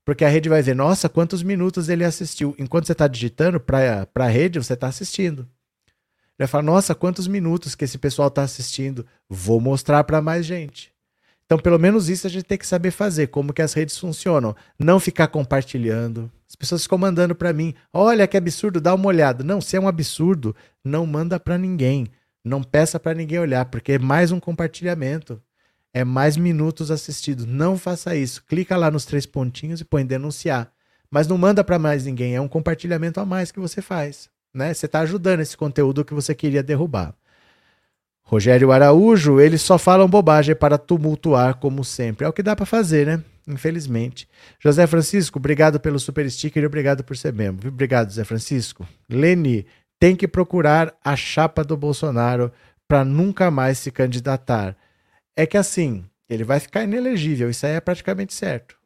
Porque a rede vai ver, nossa, quantos minutos ele assistiu. Enquanto você está digitando para a rede, você está assistindo. Ele vai falar, nossa, quantos minutos que esse pessoal está assistindo. Vou mostrar para mais gente. Então, pelo menos isso a gente tem que saber fazer, como que as redes funcionam. Não ficar compartilhando. As pessoas ficam mandando para mim, olha que absurdo, dá uma olhada. Não, se é um absurdo, não manda para ninguém. Não peça para ninguém olhar, porque é mais um compartilhamento é mais minutos assistidos. Não faça isso. Clica lá nos três pontinhos e põe denunciar. Mas não manda para mais ninguém, é um compartilhamento a mais que você faz. Né? Você está ajudando esse conteúdo que você queria derrubar. Rogério Araújo, eles só falam bobagem para tumultuar, como sempre. É o que dá para fazer, né? Infelizmente. José Francisco, obrigado pelo super sticker e obrigado por ser membro. Obrigado, José Francisco. Leni, tem que procurar a chapa do Bolsonaro para nunca mais se candidatar é que assim, ele vai ficar inelegível, isso aí é praticamente certo.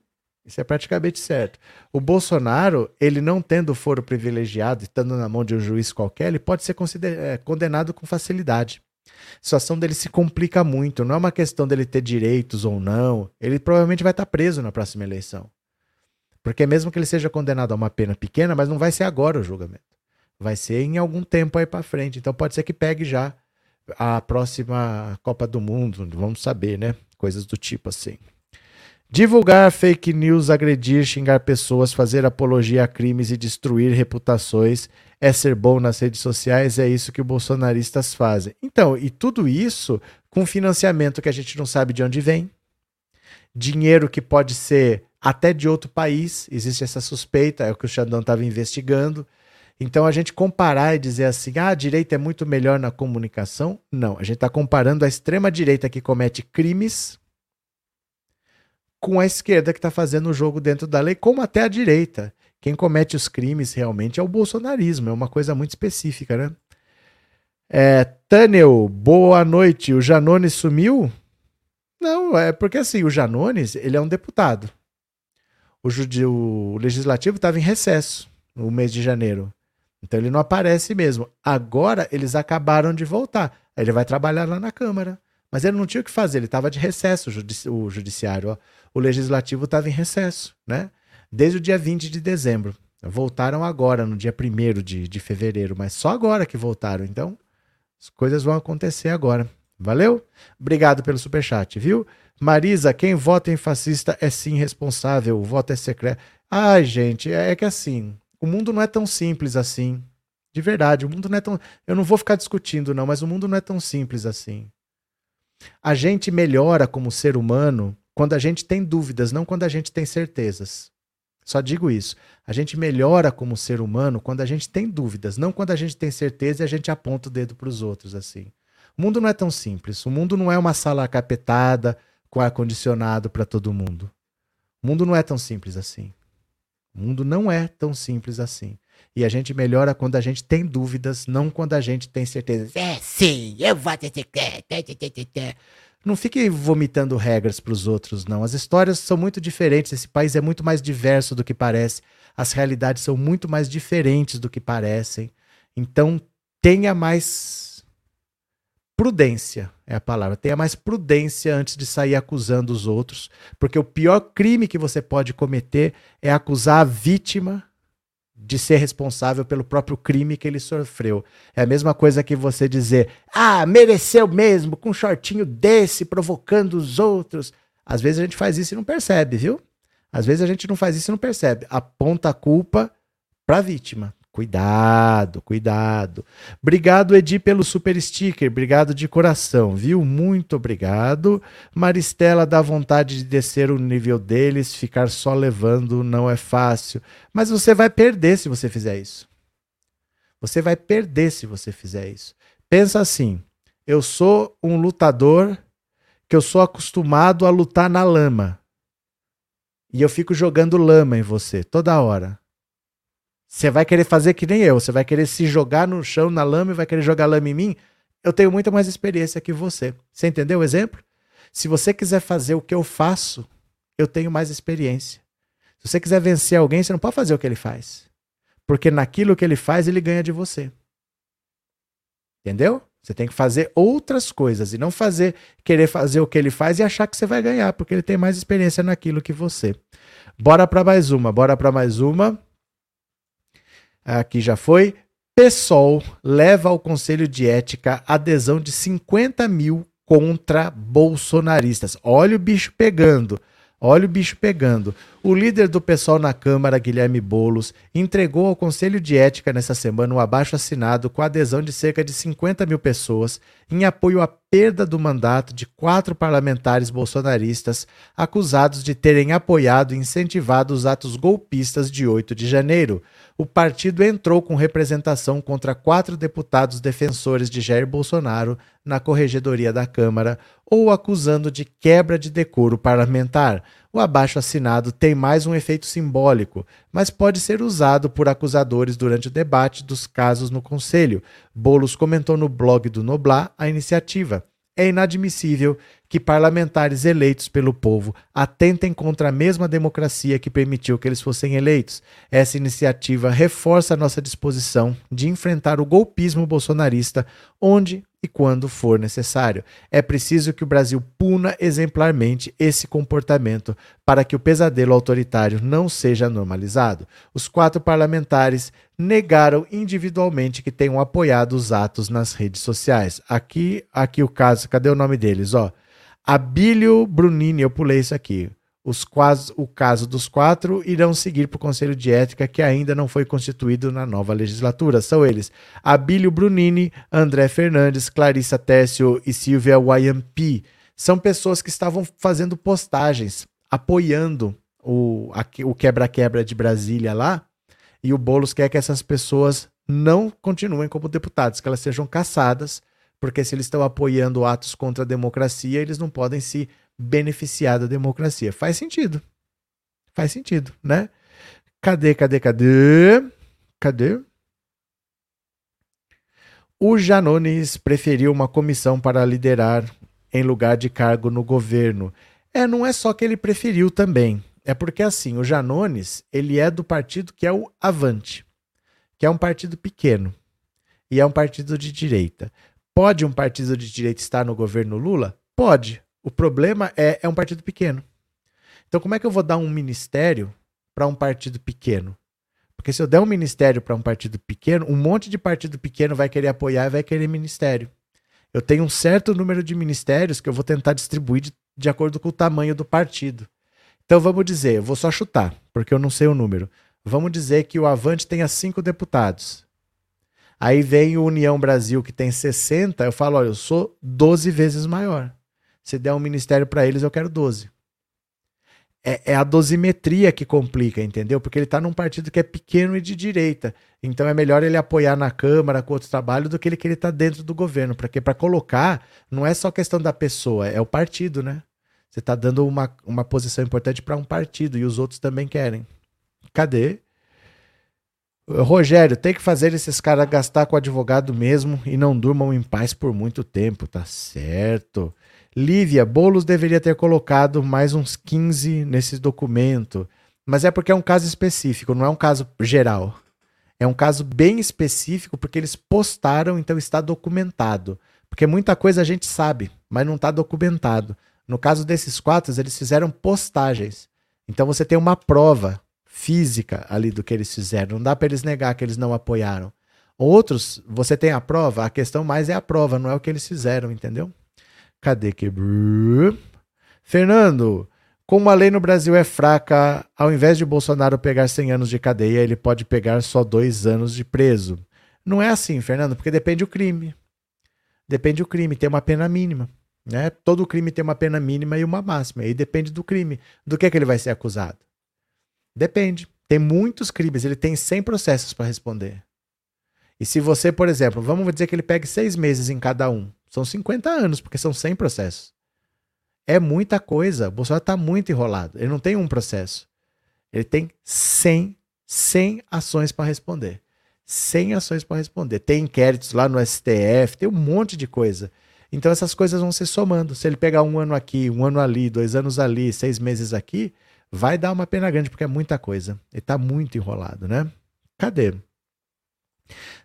Isso é praticamente certo. O Bolsonaro, ele não tendo foro privilegiado, estando na mão de um juiz qualquer, ele pode ser é, condenado com facilidade. A situação dele se complica muito. Não é uma questão dele ter direitos ou não. Ele provavelmente vai estar preso na próxima eleição. Porque mesmo que ele seja condenado a uma pena pequena, mas não vai ser agora o julgamento. Vai ser em algum tempo aí para frente. Então pode ser que pegue já a próxima Copa do Mundo, vamos saber, né? Coisas do tipo assim. Divulgar fake news, agredir, xingar pessoas, fazer apologia a crimes e destruir reputações é ser bom nas redes sociais, é isso que os bolsonaristas fazem. Então, e tudo isso com financiamento que a gente não sabe de onde vem, dinheiro que pode ser até de outro país, existe essa suspeita, é o que o Xandão estava investigando. Então a gente comparar e dizer assim, ah, a direita é muito melhor na comunicação, não. A gente está comparando a extrema-direita que comete crimes com a esquerda que está fazendo o jogo dentro da lei, como até a direita. Quem comete os crimes realmente é o bolsonarismo, é uma coisa muito específica, né? É, boa noite. O Janones sumiu? Não, é porque assim, o Janones, ele é um deputado. O, o legislativo estava em recesso no mês de janeiro. Então ele não aparece mesmo. Agora eles acabaram de voltar. Ele vai trabalhar lá na Câmara. Mas ele não tinha o que fazer, ele estava de recesso, o, judici o judiciário. Ó. O legislativo estava em recesso, né? Desde o dia 20 de dezembro. Voltaram agora, no dia 1 de, de fevereiro, mas só agora que voltaram. Então, as coisas vão acontecer agora. Valeu? Obrigado pelo superchat, viu? Marisa, quem vota em fascista é sim responsável, o voto é secreto. Ai, gente, é, é que assim, o mundo não é tão simples assim. De verdade, o mundo não é tão. Eu não vou ficar discutindo, não, mas o mundo não é tão simples assim. A gente melhora como ser humano quando a gente tem dúvidas, não quando a gente tem certezas. Só digo isso. A gente melhora como ser humano quando a gente tem dúvidas, não quando a gente tem certeza e a gente aponta o dedo para os outros assim. O mundo não é tão simples. O mundo não é uma sala capetada com ar condicionado para todo mundo. O mundo não é tão simples assim. O mundo não é tão simples assim. E a gente melhora quando a gente tem dúvidas, não quando a gente tem certeza. É, sim, eu vou ter Não fique vomitando regras para os outros, não. As histórias são muito diferentes. Esse país é muito mais diverso do que parece. As realidades são muito mais diferentes do que parecem. Então, tenha mais prudência é a palavra. Tenha mais prudência antes de sair acusando os outros, porque o pior crime que você pode cometer é acusar a vítima de ser responsável pelo próprio crime que ele sofreu. É a mesma coisa que você dizer: "Ah, mereceu mesmo com um shortinho desse provocando os outros". Às vezes a gente faz isso e não percebe, viu? Às vezes a gente não faz isso e não percebe. Aponta a culpa para a vítima. Cuidado, cuidado. Obrigado, Edi, pelo super sticker. Obrigado de coração, viu? Muito obrigado. Maristela dá vontade de descer o nível deles, ficar só levando não é fácil. Mas você vai perder se você fizer isso. Você vai perder se você fizer isso. Pensa assim: eu sou um lutador que eu sou acostumado a lutar na lama. E eu fico jogando lama em você toda hora. Você vai querer fazer que nem eu, você vai querer se jogar no chão, na lama e vai querer jogar lama em mim? Eu tenho muito mais experiência que você. Você entendeu o exemplo? Se você quiser fazer o que eu faço, eu tenho mais experiência. Se você quiser vencer alguém, você não pode fazer o que ele faz. Porque naquilo que ele faz, ele ganha de você. Entendeu? Você tem que fazer outras coisas e não fazer querer fazer o que ele faz e achar que você vai ganhar, porque ele tem mais experiência naquilo que você. Bora para mais uma, bora para mais uma. Aqui já foi. PSOL leva ao Conselho de Ética adesão de 50 mil contra bolsonaristas. Olha o bicho pegando. Olha o bicho pegando. O líder do pessoal na Câmara, Guilherme Bolos, entregou ao Conselho de Ética nessa semana um abaixo assinado com adesão de cerca de 50 mil pessoas em apoio à perda do mandato de quatro parlamentares bolsonaristas acusados de terem apoiado e incentivado os atos golpistas de 8 de janeiro. O partido entrou com representação contra quatro deputados defensores de Jair Bolsonaro na corregedoria da Câmara ou acusando de quebra de decoro parlamentar. O abaixo assinado tem mais um efeito simbólico, mas pode ser usado por acusadores durante o debate dos casos no Conselho. Bolos comentou no blog do Noblar a iniciativa. É inadmissível que parlamentares eleitos pelo povo atentem contra a mesma democracia que permitiu que eles fossem eleitos. Essa iniciativa reforça a nossa disposição de enfrentar o golpismo bolsonarista onde e quando for necessário. É preciso que o Brasil puna exemplarmente esse comportamento para que o pesadelo autoritário não seja normalizado. Os quatro parlamentares negaram individualmente que tenham apoiado os atos nas redes sociais. Aqui, aqui o caso, cadê o nome deles, ó? Abílio Brunini, eu pulei isso aqui. Os quase, o caso dos quatro irão seguir para o Conselho de Ética, que ainda não foi constituído na nova legislatura. São eles: Abílio Brunini, André Fernandes, Clarissa Tessio e Silvia Wayampi. São pessoas que estavam fazendo postagens, apoiando o, o quebra-quebra de Brasília lá. E o Boulos quer que essas pessoas não continuem como deputados, que elas sejam caçadas porque se eles estão apoiando atos contra a democracia, eles não podem se beneficiar da democracia. Faz sentido. Faz sentido, né? Cadê, cadê, cadê? Cadê? O Janones preferiu uma comissão para liderar em lugar de cargo no governo. É, não é só que ele preferiu também. É porque assim, o Janones, ele é do partido que é o Avante, que é um partido pequeno e é um partido de direita. Pode um partido de direita estar no governo Lula? Pode. O problema é, é um partido pequeno. Então, como é que eu vou dar um ministério para um partido pequeno? Porque se eu der um ministério para um partido pequeno, um monte de partido pequeno vai querer apoiar e vai querer ministério. Eu tenho um certo número de ministérios que eu vou tentar distribuir de, de acordo com o tamanho do partido. Então vamos dizer, eu vou só chutar, porque eu não sei o número. Vamos dizer que o Avante tenha cinco deputados. Aí vem o União Brasil, que tem 60, eu falo, olha, eu sou 12 vezes maior. Se der um ministério para eles, eu quero 12. É, é, a dosimetria que complica, entendeu? Porque ele está num partido que é pequeno e de direita. Então é melhor ele apoiar na Câmara com outro trabalho do que ele querer estar tá dentro do governo. Porque para colocar, não é só questão da pessoa, é o partido, né? Você está dando uma, uma posição importante para um partido e os outros também querem. Cadê? Rogério, tem que fazer esses caras gastar com o advogado mesmo e não durmam em paz por muito tempo, tá certo. Lívia, Bolos deveria ter colocado mais uns 15 nesse documento. Mas é porque é um caso específico, não é um caso geral. É um caso bem específico porque eles postaram, então está documentado. Porque muita coisa a gente sabe, mas não está documentado. No caso desses quatro, eles fizeram postagens. Então você tem uma prova física ali do que eles fizeram. Não dá para eles negar que eles não apoiaram. Outros, você tem a prova, a questão mais é a prova, não é o que eles fizeram, entendeu? Cadê que. Fernando, como a lei no Brasil é fraca, ao invés de Bolsonaro pegar 100 anos de cadeia, ele pode pegar só dois anos de preso. Não é assim, Fernando, porque depende do crime. Depende do crime, tem uma pena mínima. Né? Todo crime tem uma pena mínima e uma máxima. E depende do crime. Do que, é que ele vai ser acusado? Depende. Tem muitos crimes, ele tem 100 processos para responder. E se você, por exemplo, vamos dizer que ele pegue seis meses em cada um, são 50 anos, porque são 100 processos. É muita coisa. O Bolsonaro está muito enrolado. Ele não tem um processo. Ele tem 100, 100 ações para responder. 100 ações para responder. Tem inquéritos lá no STF, tem um monte de coisa. Então essas coisas vão se somando. Se ele pegar um ano aqui, um ano ali, dois anos ali, seis meses aqui, vai dar uma pena grande, porque é muita coisa. Ele está muito enrolado, né? Cadê?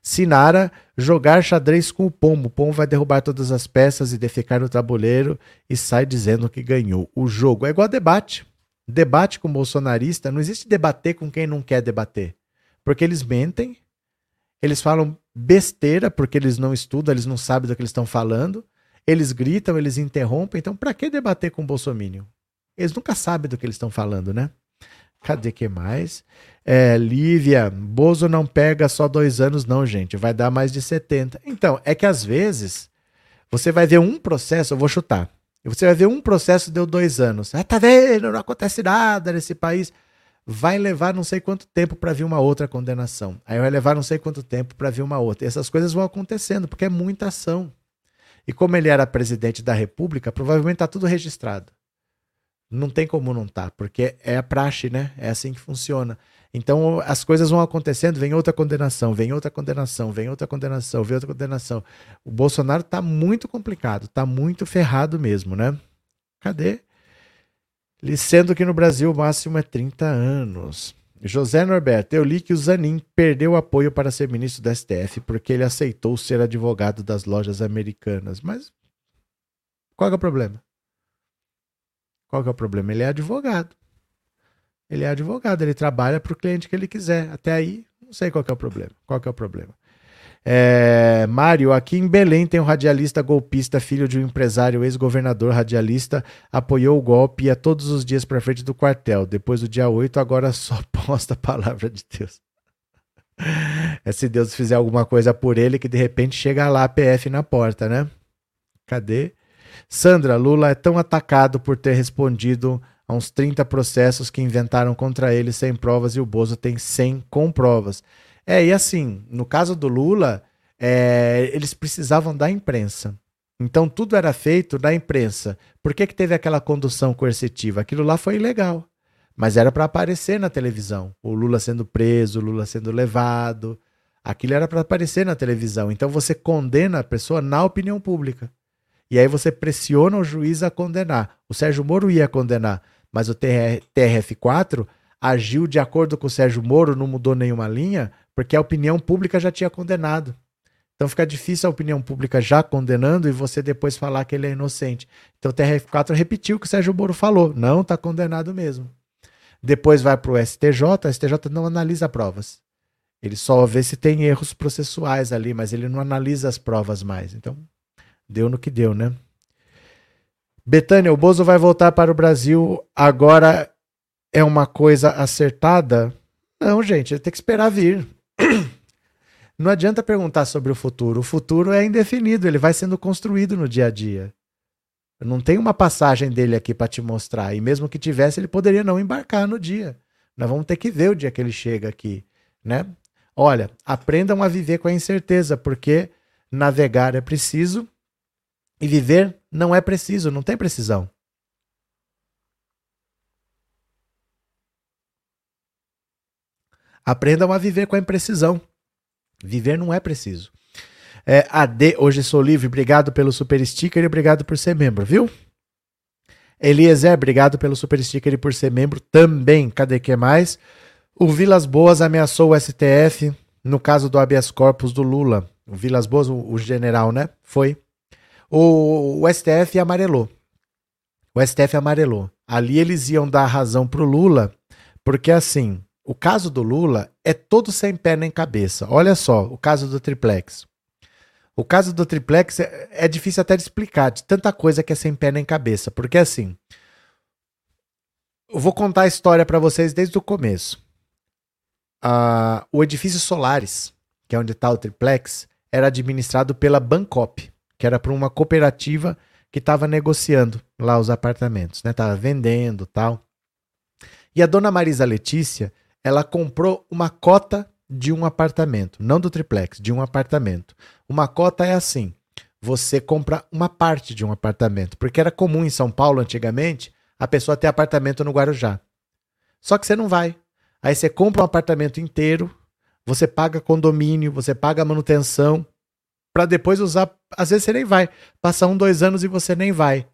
Sinara jogar xadrez com o pombo. O pombo vai derrubar todas as peças e defecar no tabuleiro e sai dizendo que ganhou o jogo. É igual debate. Debate com bolsonarista, não existe debater com quem não quer debater. Porque eles mentem, eles falam besteira porque eles não estudam, eles não sabem do que eles estão falando, eles gritam, eles interrompem. Então, para que debater com o Bolsonaro? Eles nunca sabem do que eles estão falando, né? Cadê que mais? É, Lívia, Bozo não pega só dois anos, não, gente. Vai dar mais de 70. Então, é que às vezes você vai ver um processo, eu vou chutar. Você vai ver um processo deu dois anos. Ah, tá vendo? Não acontece nada nesse país. Vai levar não sei quanto tempo para vir uma outra condenação. Aí vai levar não sei quanto tempo para vir uma outra. E essas coisas vão acontecendo, porque é muita ação. E como ele era presidente da República, provavelmente está tudo registrado. Não tem como não tá, porque é a praxe, né? É assim que funciona. Então as coisas vão acontecendo, vem outra condenação, vem outra condenação, vem outra condenação, vem outra condenação. O Bolsonaro tá muito complicado, tá muito ferrado mesmo, né? Cadê? Sendo que no Brasil o máximo é 30 anos. José Norberto, eu li que o Zanin perdeu apoio para ser ministro da STF porque ele aceitou ser advogado das lojas americanas. Mas qual é o problema? Qual é o problema? Ele é advogado. Ele é advogado, ele trabalha para o cliente que ele quiser. Até aí, não sei qual é o problema. Qual é o problema? É, Mário, aqui em Belém tem um radialista golpista, filho de um empresário ex-governador radialista, apoiou o golpe e ia todos os dias para frente do quartel. Depois do dia 8, agora <laughs> só posta a palavra de Deus. É se Deus fizer alguma coisa por ele, que de repente chega lá a PF na porta, né? Cadê? Sandra, Lula é tão atacado por ter respondido a uns 30 processos que inventaram contra ele sem provas e o Bozo tem 100 com provas. É, e assim, no caso do Lula, é, eles precisavam da imprensa. Então tudo era feito da imprensa. Por que, que teve aquela condução coercitiva? Aquilo lá foi ilegal. Mas era para aparecer na televisão. O Lula sendo preso, o Lula sendo levado. Aquilo era para aparecer na televisão. Então você condena a pessoa na opinião pública. E aí você pressiona o juiz a condenar. O Sérgio Moro ia condenar, mas o TRF4 agiu de acordo com o Sérgio Moro, não mudou nenhuma linha, porque a opinião pública já tinha condenado. Então fica difícil a opinião pública já condenando e você depois falar que ele é inocente. Então o TRF4 repetiu o que o Sérgio Moro falou. Não, está condenado mesmo. Depois vai para o STJ, o STJ não analisa provas. Ele só vê se tem erros processuais ali, mas ele não analisa as provas mais. Então Deu no que deu, né? Betânia, o Bozo vai voltar para o Brasil. Agora é uma coisa acertada? Não, gente, ele tem que esperar vir. <clears throat> Não adianta perguntar sobre o futuro. O futuro é indefinido, ele vai sendo construído no dia a dia. Não tem uma passagem dele aqui para te mostrar. E mesmo que tivesse, ele poderia não embarcar no dia. Nós vamos ter que ver o dia que ele chega aqui, né? Olha, aprendam a viver com a incerteza, porque navegar é preciso, e viver não é preciso, não tem precisão. Aprendam a viver com a imprecisão. Viver não é preciso. É, AD, hoje sou livre. Obrigado pelo super sticker e obrigado por ser membro, viu? Eliezer, obrigado pelo super sticker e por ser membro também. Cadê que mais? O Vilas Boas ameaçou o STF no caso do habeas corpus do Lula. O Vilas Boas, o, o general, né? Foi. O, o STF amarelou. O STF amarelou. Ali eles iam dar razão pro Lula, porque assim, o caso do Lula é todo sem pé nem cabeça. Olha só, o caso do triplex. O caso do triplex é, é difícil até de explicar, de tanta coisa que é sem pé nem cabeça. Porque assim, eu vou contar a história para vocês desde o começo. Uh, o edifício Solares, que é onde está o triplex, era administrado pela Bancop, que era para uma cooperativa que estava negociando lá os apartamentos, né? Tava vendendo tal. E a dona Marisa Letícia, ela comprou uma cota de um apartamento, não do triplex, de um apartamento. Uma cota é assim: você compra uma parte de um apartamento, porque era comum em São Paulo antigamente a pessoa ter apartamento no Guarujá. Só que você não vai. Aí você compra um apartamento inteiro, você paga condomínio, você paga manutenção, para depois usar. Às vezes você nem vai. Passar um, dois anos e você nem vai.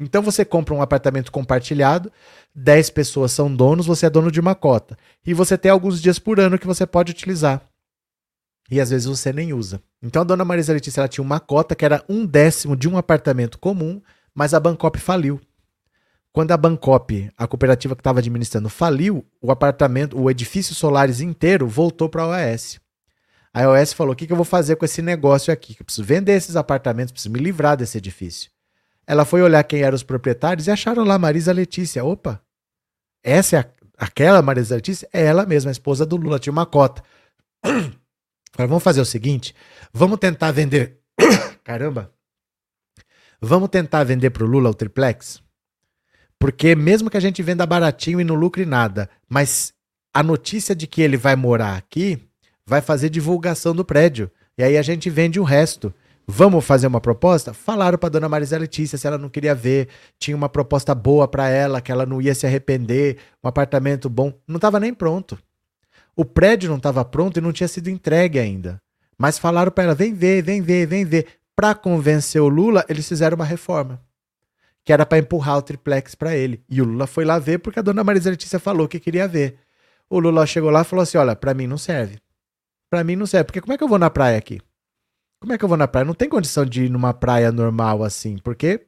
Então você compra um apartamento compartilhado, 10 pessoas são donos, você é dono de uma cota. E você tem alguns dias por ano que você pode utilizar. E às vezes você nem usa. Então a dona Marisa Letícia ela tinha uma cota que era um décimo de um apartamento comum, mas a Bancop faliu. Quando a Bancop, a cooperativa que estava administrando, faliu, o apartamento, o edifício Solares inteiro voltou para a OAS. A OAS falou: o que, que eu vou fazer com esse negócio aqui? Eu preciso vender esses apartamentos, preciso me livrar desse edifício. Ela foi olhar quem eram os proprietários e acharam lá Marisa Letícia. Opa, essa é a, aquela Marisa Letícia? É ela mesma, a esposa do Lula, tinha uma cota. <clears throat> Agora vamos fazer o seguinte: vamos tentar vender. <coughs> Caramba! Vamos tentar vender para o Lula o triplex? Porque mesmo que a gente venda baratinho e não lucre nada, mas a notícia de que ele vai morar aqui vai fazer divulgação do prédio. E aí a gente vende o resto. Vamos fazer uma proposta? Falaram para dona Marisa Letícia se ela não queria ver, tinha uma proposta boa para ela, que ela não ia se arrepender, um apartamento bom. Não estava nem pronto. O prédio não estava pronto e não tinha sido entregue ainda. Mas falaram para ela: vem ver, vem ver, vem ver. Para convencer o Lula, eles fizeram uma reforma. Que era para empurrar o triplex para ele. E o Lula foi lá ver porque a dona Marisa Letícia falou que queria ver. O Lula chegou lá e falou assim: olha, para mim não serve. Para mim não serve. Porque como é que eu vou na praia aqui? Como é que eu vou na praia? Não tem condição de ir numa praia normal assim, porque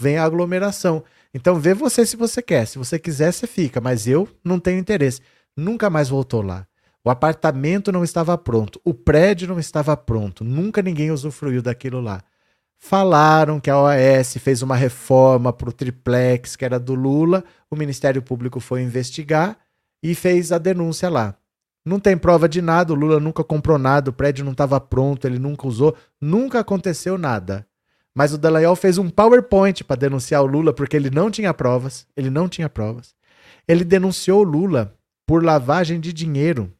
vem a aglomeração. Então vê você se você quer. Se você quiser, você fica. Mas eu não tenho interesse. Nunca mais voltou lá. O apartamento não estava pronto. O prédio não estava pronto. Nunca ninguém usufruiu daquilo lá. Falaram que a OAS fez uma reforma para o triplex, que era do Lula. O Ministério Público foi investigar e fez a denúncia lá. Não tem prova de nada, o Lula nunca comprou nada, o prédio não estava pronto, ele nunca usou, nunca aconteceu nada. Mas o Dallagnol fez um PowerPoint para denunciar o Lula porque ele não tinha provas, ele não tinha provas. Ele denunciou o Lula por lavagem de dinheiro.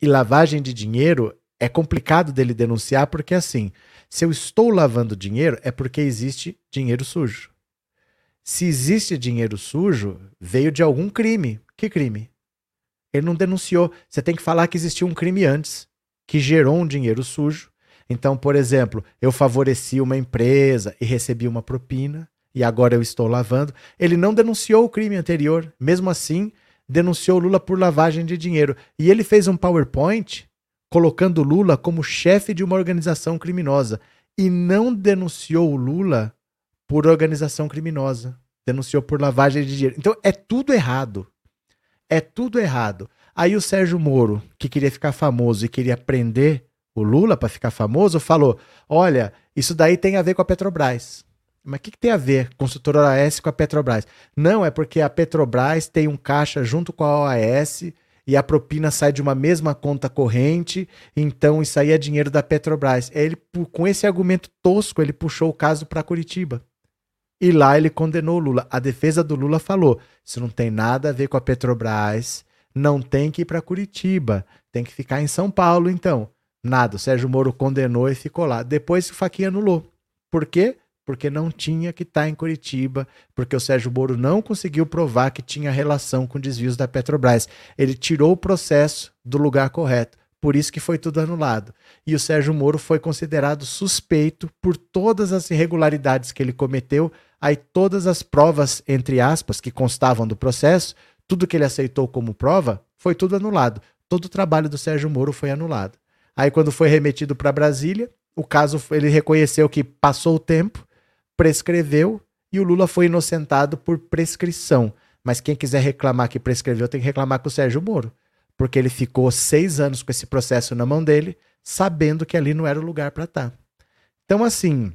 E lavagem de dinheiro é complicado dele denunciar porque assim, se eu estou lavando dinheiro é porque existe dinheiro sujo. Se existe dinheiro sujo, veio de algum crime. Que crime? Ele não denunciou. Você tem que falar que existiu um crime antes, que gerou um dinheiro sujo. Então, por exemplo, eu favoreci uma empresa e recebi uma propina e agora eu estou lavando. Ele não denunciou o crime anterior. Mesmo assim, denunciou Lula por lavagem de dinheiro. E ele fez um PowerPoint colocando Lula como chefe de uma organização criminosa. E não denunciou o Lula por organização criminosa. Denunciou por lavagem de dinheiro. Então é tudo errado. É tudo errado. Aí o Sérgio Moro, que queria ficar famoso e queria prender o Lula para ficar famoso, falou: Olha, isso daí tem a ver com a Petrobras. Mas o que, que, tem a ver consultora OAS com a Petrobras? Não, é porque a Petrobras tem um caixa junto com a OAS e a propina sai de uma mesma conta corrente, então isso aí é dinheiro da Petrobras. Ele, com esse argumento tosco, ele puxou o caso para Curitiba. E lá ele condenou o Lula. A defesa do Lula falou: isso não tem nada a ver com a Petrobras, não tem que ir para Curitiba, tem que ficar em São Paulo, então. Nada, o Sérgio Moro condenou e ficou lá. Depois o Faquinha anulou. Por quê? Porque não tinha que estar tá em Curitiba, porque o Sérgio Moro não conseguiu provar que tinha relação com desvios da Petrobras. Ele tirou o processo do lugar correto. Por isso que foi tudo anulado. E o Sérgio Moro foi considerado suspeito por todas as irregularidades que ele cometeu. Aí todas as provas, entre aspas, que constavam do processo, tudo que ele aceitou como prova, foi tudo anulado. Todo o trabalho do Sérgio Moro foi anulado. Aí quando foi remetido para Brasília, o caso ele reconheceu que passou o tempo, prescreveu e o Lula foi inocentado por prescrição. Mas quem quiser reclamar que prescreveu tem que reclamar com o Sérgio Moro porque ele ficou seis anos com esse processo na mão dele, sabendo que ali não era o lugar para estar. Tá. Então, assim,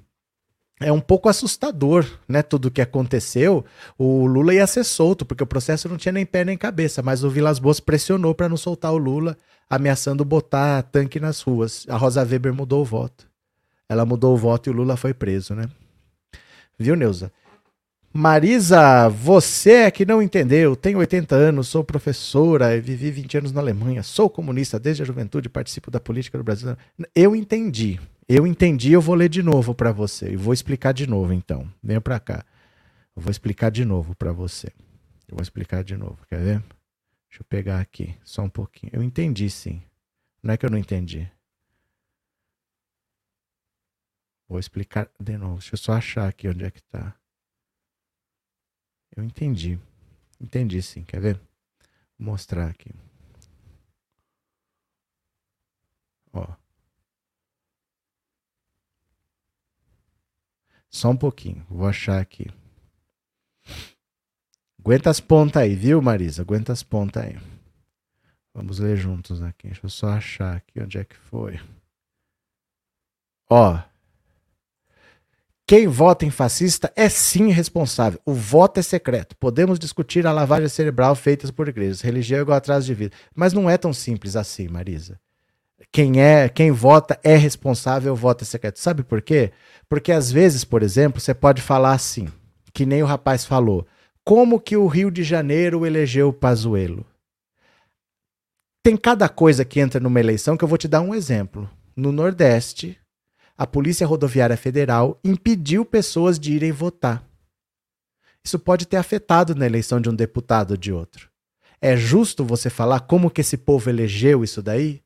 é um pouco assustador, né? Tudo o que aconteceu. O Lula ia ser solto, porque o processo não tinha nem pé nem cabeça, mas o Vilas Boas pressionou para não soltar o Lula, ameaçando botar tanque nas ruas. A Rosa Weber mudou o voto. Ela mudou o voto e o Lula foi preso, né? Viu, Neuza? Marisa, você é que não entendeu. Tenho 80 anos, sou professora, vivi 20 anos na Alemanha, sou comunista desde a juventude, participo da política do Brasil. Eu entendi. Eu entendi, eu vou ler de novo para você. E vou explicar de novo, então. Venha para cá. Eu vou explicar de novo para você. Eu vou explicar de novo. Quer ver? Deixa eu pegar aqui, só um pouquinho. Eu entendi, sim. Não é que eu não entendi. Vou explicar de novo. Deixa eu só achar aqui onde é que tá. Eu entendi. Entendi sim. Quer ver? Vou mostrar aqui. Ó. Só um pouquinho. Vou achar aqui. Aguenta as pontas aí, viu, Marisa? Aguenta as pontas aí. Vamos ler juntos aqui. Deixa eu só achar aqui onde é que foi. Ó. Quem vota em fascista é sim responsável. O voto é secreto. Podemos discutir a lavagem cerebral feita por igrejas. Religião é igual atraso de vida. Mas não é tão simples assim, Marisa. Quem é, quem vota é responsável, o voto é secreto. Sabe por quê? Porque às vezes, por exemplo, você pode falar assim, que nem o rapaz falou. Como que o Rio de Janeiro elegeu o Pazuello? Tem cada coisa que entra numa eleição que eu vou te dar um exemplo. No Nordeste, a Polícia Rodoviária Federal impediu pessoas de irem votar. Isso pode ter afetado na eleição de um deputado ou de outro. É justo você falar como que esse povo elegeu isso daí?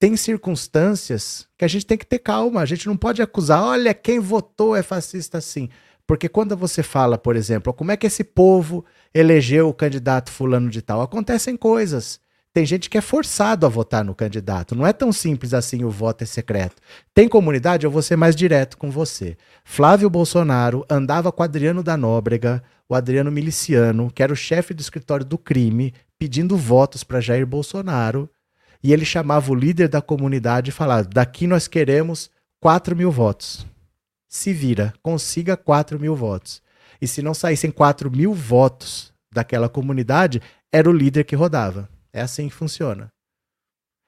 Tem circunstâncias que a gente tem que ter calma. A gente não pode acusar, olha, quem votou é fascista assim. Porque quando você fala, por exemplo, como é que esse povo elegeu o candidato fulano de tal, acontecem coisas. Tem gente que é forçado a votar no candidato. Não é tão simples assim o voto é secreto. Tem comunidade, eu vou ser mais direto com você. Flávio Bolsonaro andava com Adriano da Nóbrega, o Adriano Miliciano, que era o chefe do escritório do crime, pedindo votos para Jair Bolsonaro. E ele chamava o líder da comunidade e falava: daqui nós queremos 4 mil votos. Se vira, consiga 4 mil votos. E se não saíssem 4 mil votos daquela comunidade, era o líder que rodava. É assim que funciona.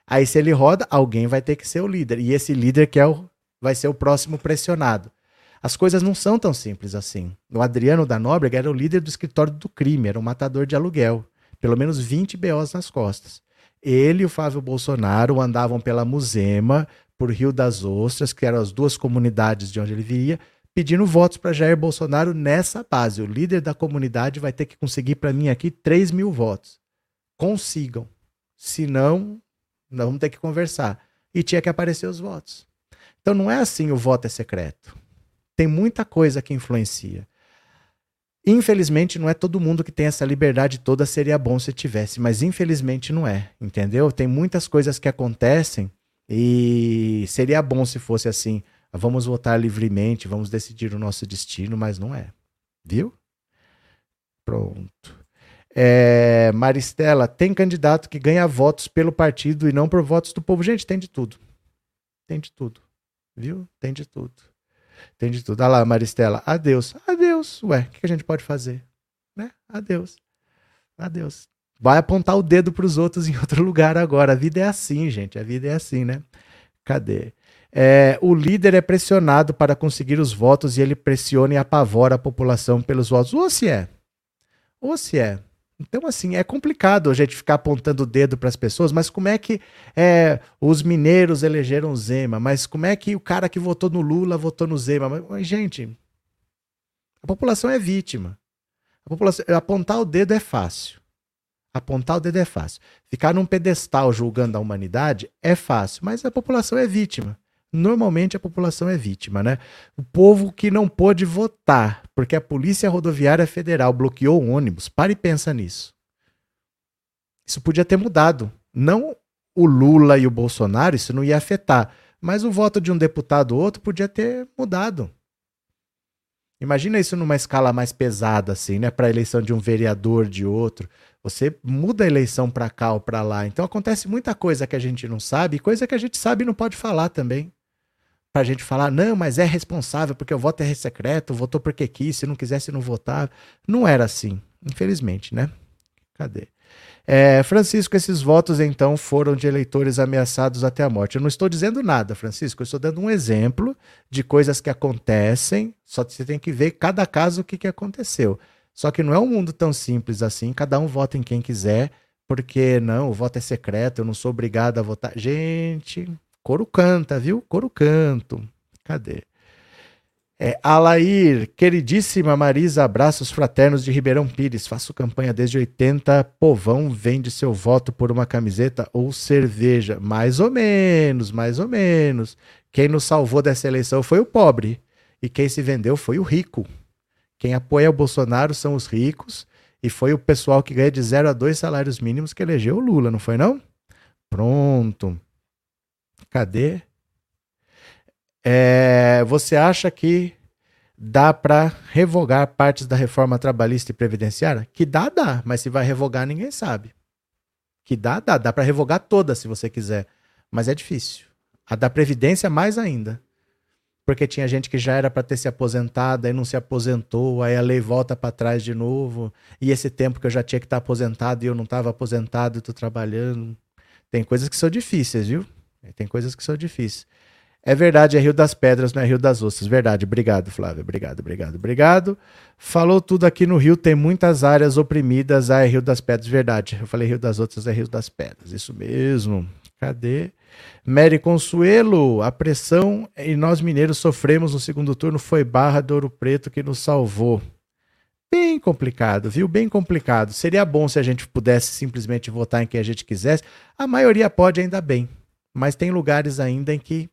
Aí, se ele roda, alguém vai ter que ser o líder. E esse líder que é o, vai ser o próximo pressionado. As coisas não são tão simples assim. O Adriano da Nóbrega era o líder do escritório do crime, era um matador de aluguel. Pelo menos 20 BOs nas costas. Ele e o Flávio Bolsonaro andavam pela Musema, por Rio das Ostras, que eram as duas comunidades de onde ele via, pedindo votos para Jair Bolsonaro nessa base. O líder da comunidade vai ter que conseguir para mim aqui 3 mil votos consigam. Senão, nós vamos ter que conversar. E tinha que aparecer os votos. Então não é assim o voto é secreto. Tem muita coisa que influencia. Infelizmente, não é todo mundo que tem essa liberdade toda, seria bom se tivesse, mas infelizmente não é, entendeu? Tem muitas coisas que acontecem e seria bom se fosse assim. Vamos votar livremente, vamos decidir o nosso destino, mas não é. Viu? Pronto. É, Maristela, tem candidato que ganha votos pelo partido e não por votos do povo. Gente, tem de tudo. Tem de tudo. Viu? Tem de tudo. Tem de tudo. Olha lá, Maristela. Adeus. Adeus. Ué, o que a gente pode fazer? Né? Adeus. Adeus. Vai apontar o dedo para os outros em outro lugar agora. A vida é assim, gente. A vida é assim, né? Cadê? É, o líder é pressionado para conseguir os votos e ele pressiona e apavora a população pelos votos. Ou se é. Ou se é. Então, assim, é complicado a gente ficar apontando o dedo para as pessoas, mas como é que é, os mineiros elegeram Zema? Mas como é que o cara que votou no Lula votou no Zema? Mas, mas gente, a população é vítima. A população, apontar o dedo é fácil. Apontar o dedo é fácil. Ficar num pedestal julgando a humanidade é fácil, mas a população é vítima. Normalmente a população é vítima, né? O povo que não pôde votar porque a Polícia Rodoviária Federal bloqueou o ônibus. Pare e pensa nisso. Isso podia ter mudado. Não o Lula e o Bolsonaro, isso não ia afetar. Mas o voto de um deputado ou outro podia ter mudado. Imagina isso numa escala mais pesada, assim, né? Para a eleição de um vereador, de outro. Você muda a eleição para cá ou para lá. Então acontece muita coisa que a gente não sabe, coisa que a gente sabe e não pode falar também. Para a gente falar, não, mas é responsável porque o voto é secreto, votou porque quis, se não quisesse não votar. Não era assim, infelizmente, né? Cadê? É, Francisco, esses votos então foram de eleitores ameaçados até a morte. Eu não estou dizendo nada, Francisco, eu estou dando um exemplo de coisas que acontecem, só que você tem que ver cada caso o que, que aconteceu. Só que não é um mundo tão simples assim, cada um vota em quem quiser, porque não, o voto é secreto, eu não sou obrigado a votar. Gente, coro canta, viu? Coro canto. Cadê? É, Alair, queridíssima Marisa, abraços fraternos de Ribeirão Pires. Faço campanha desde 80. Povão vende seu voto por uma camiseta ou cerveja. Mais ou menos, mais ou menos. Quem nos salvou dessa eleição foi o pobre. E quem se vendeu foi o rico. Quem apoia o Bolsonaro são os ricos. E foi o pessoal que ganha de 0 a 2 salários mínimos que elegeu o Lula, não foi não? Pronto. Cadê? É, você acha que dá para revogar partes da reforma trabalhista e previdenciária? Que dá, dá, mas se vai revogar ninguém sabe. Que dá, dá, dá para revogar toda se você quiser, mas é difícil. A da previdência mais ainda. Porque tinha gente que já era para ter se aposentado, aí não se aposentou, aí a lei volta para trás de novo. E esse tempo que eu já tinha que estar tá aposentado e eu não estava aposentado e estou trabalhando. Tem coisas que são difíceis, viu? Tem coisas que são difíceis. É verdade, é Rio das Pedras, não é Rio das Ostras. Verdade, obrigado, Flávio. Obrigado, obrigado, obrigado. Falou tudo aqui no Rio, tem muitas áreas oprimidas. Ah, é Rio das Pedras, verdade. Eu falei Rio das Ostras, é Rio das Pedras. Isso mesmo. Cadê? Mary Consuelo, a pressão e nós mineiros sofremos no segundo turno foi Barra do Ouro Preto que nos salvou. Bem complicado, viu? Bem complicado. Seria bom se a gente pudesse simplesmente votar em quem a gente quisesse. A maioria pode, ainda bem. Mas tem lugares ainda em que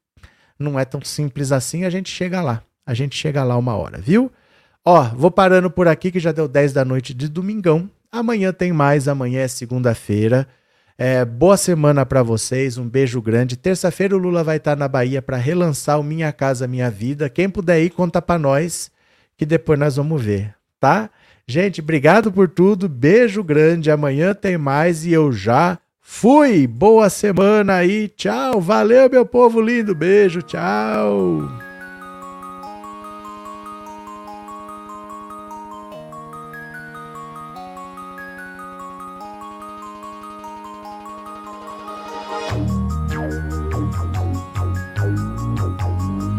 não é tão simples assim, a gente chega lá. A gente chega lá uma hora, viu? Ó, vou parando por aqui que já deu 10 da noite de domingão. Amanhã tem mais, amanhã é segunda-feira. É, boa semana para vocês, um beijo grande. Terça-feira o Lula vai estar na Bahia para relançar o Minha Casa Minha Vida. Quem puder ir, conta para nós, que depois nós vamos ver, tá? Gente, obrigado por tudo, beijo grande. Amanhã tem mais e eu já Fui, boa semana aí, tchau, valeu meu povo lindo, beijo, tchau.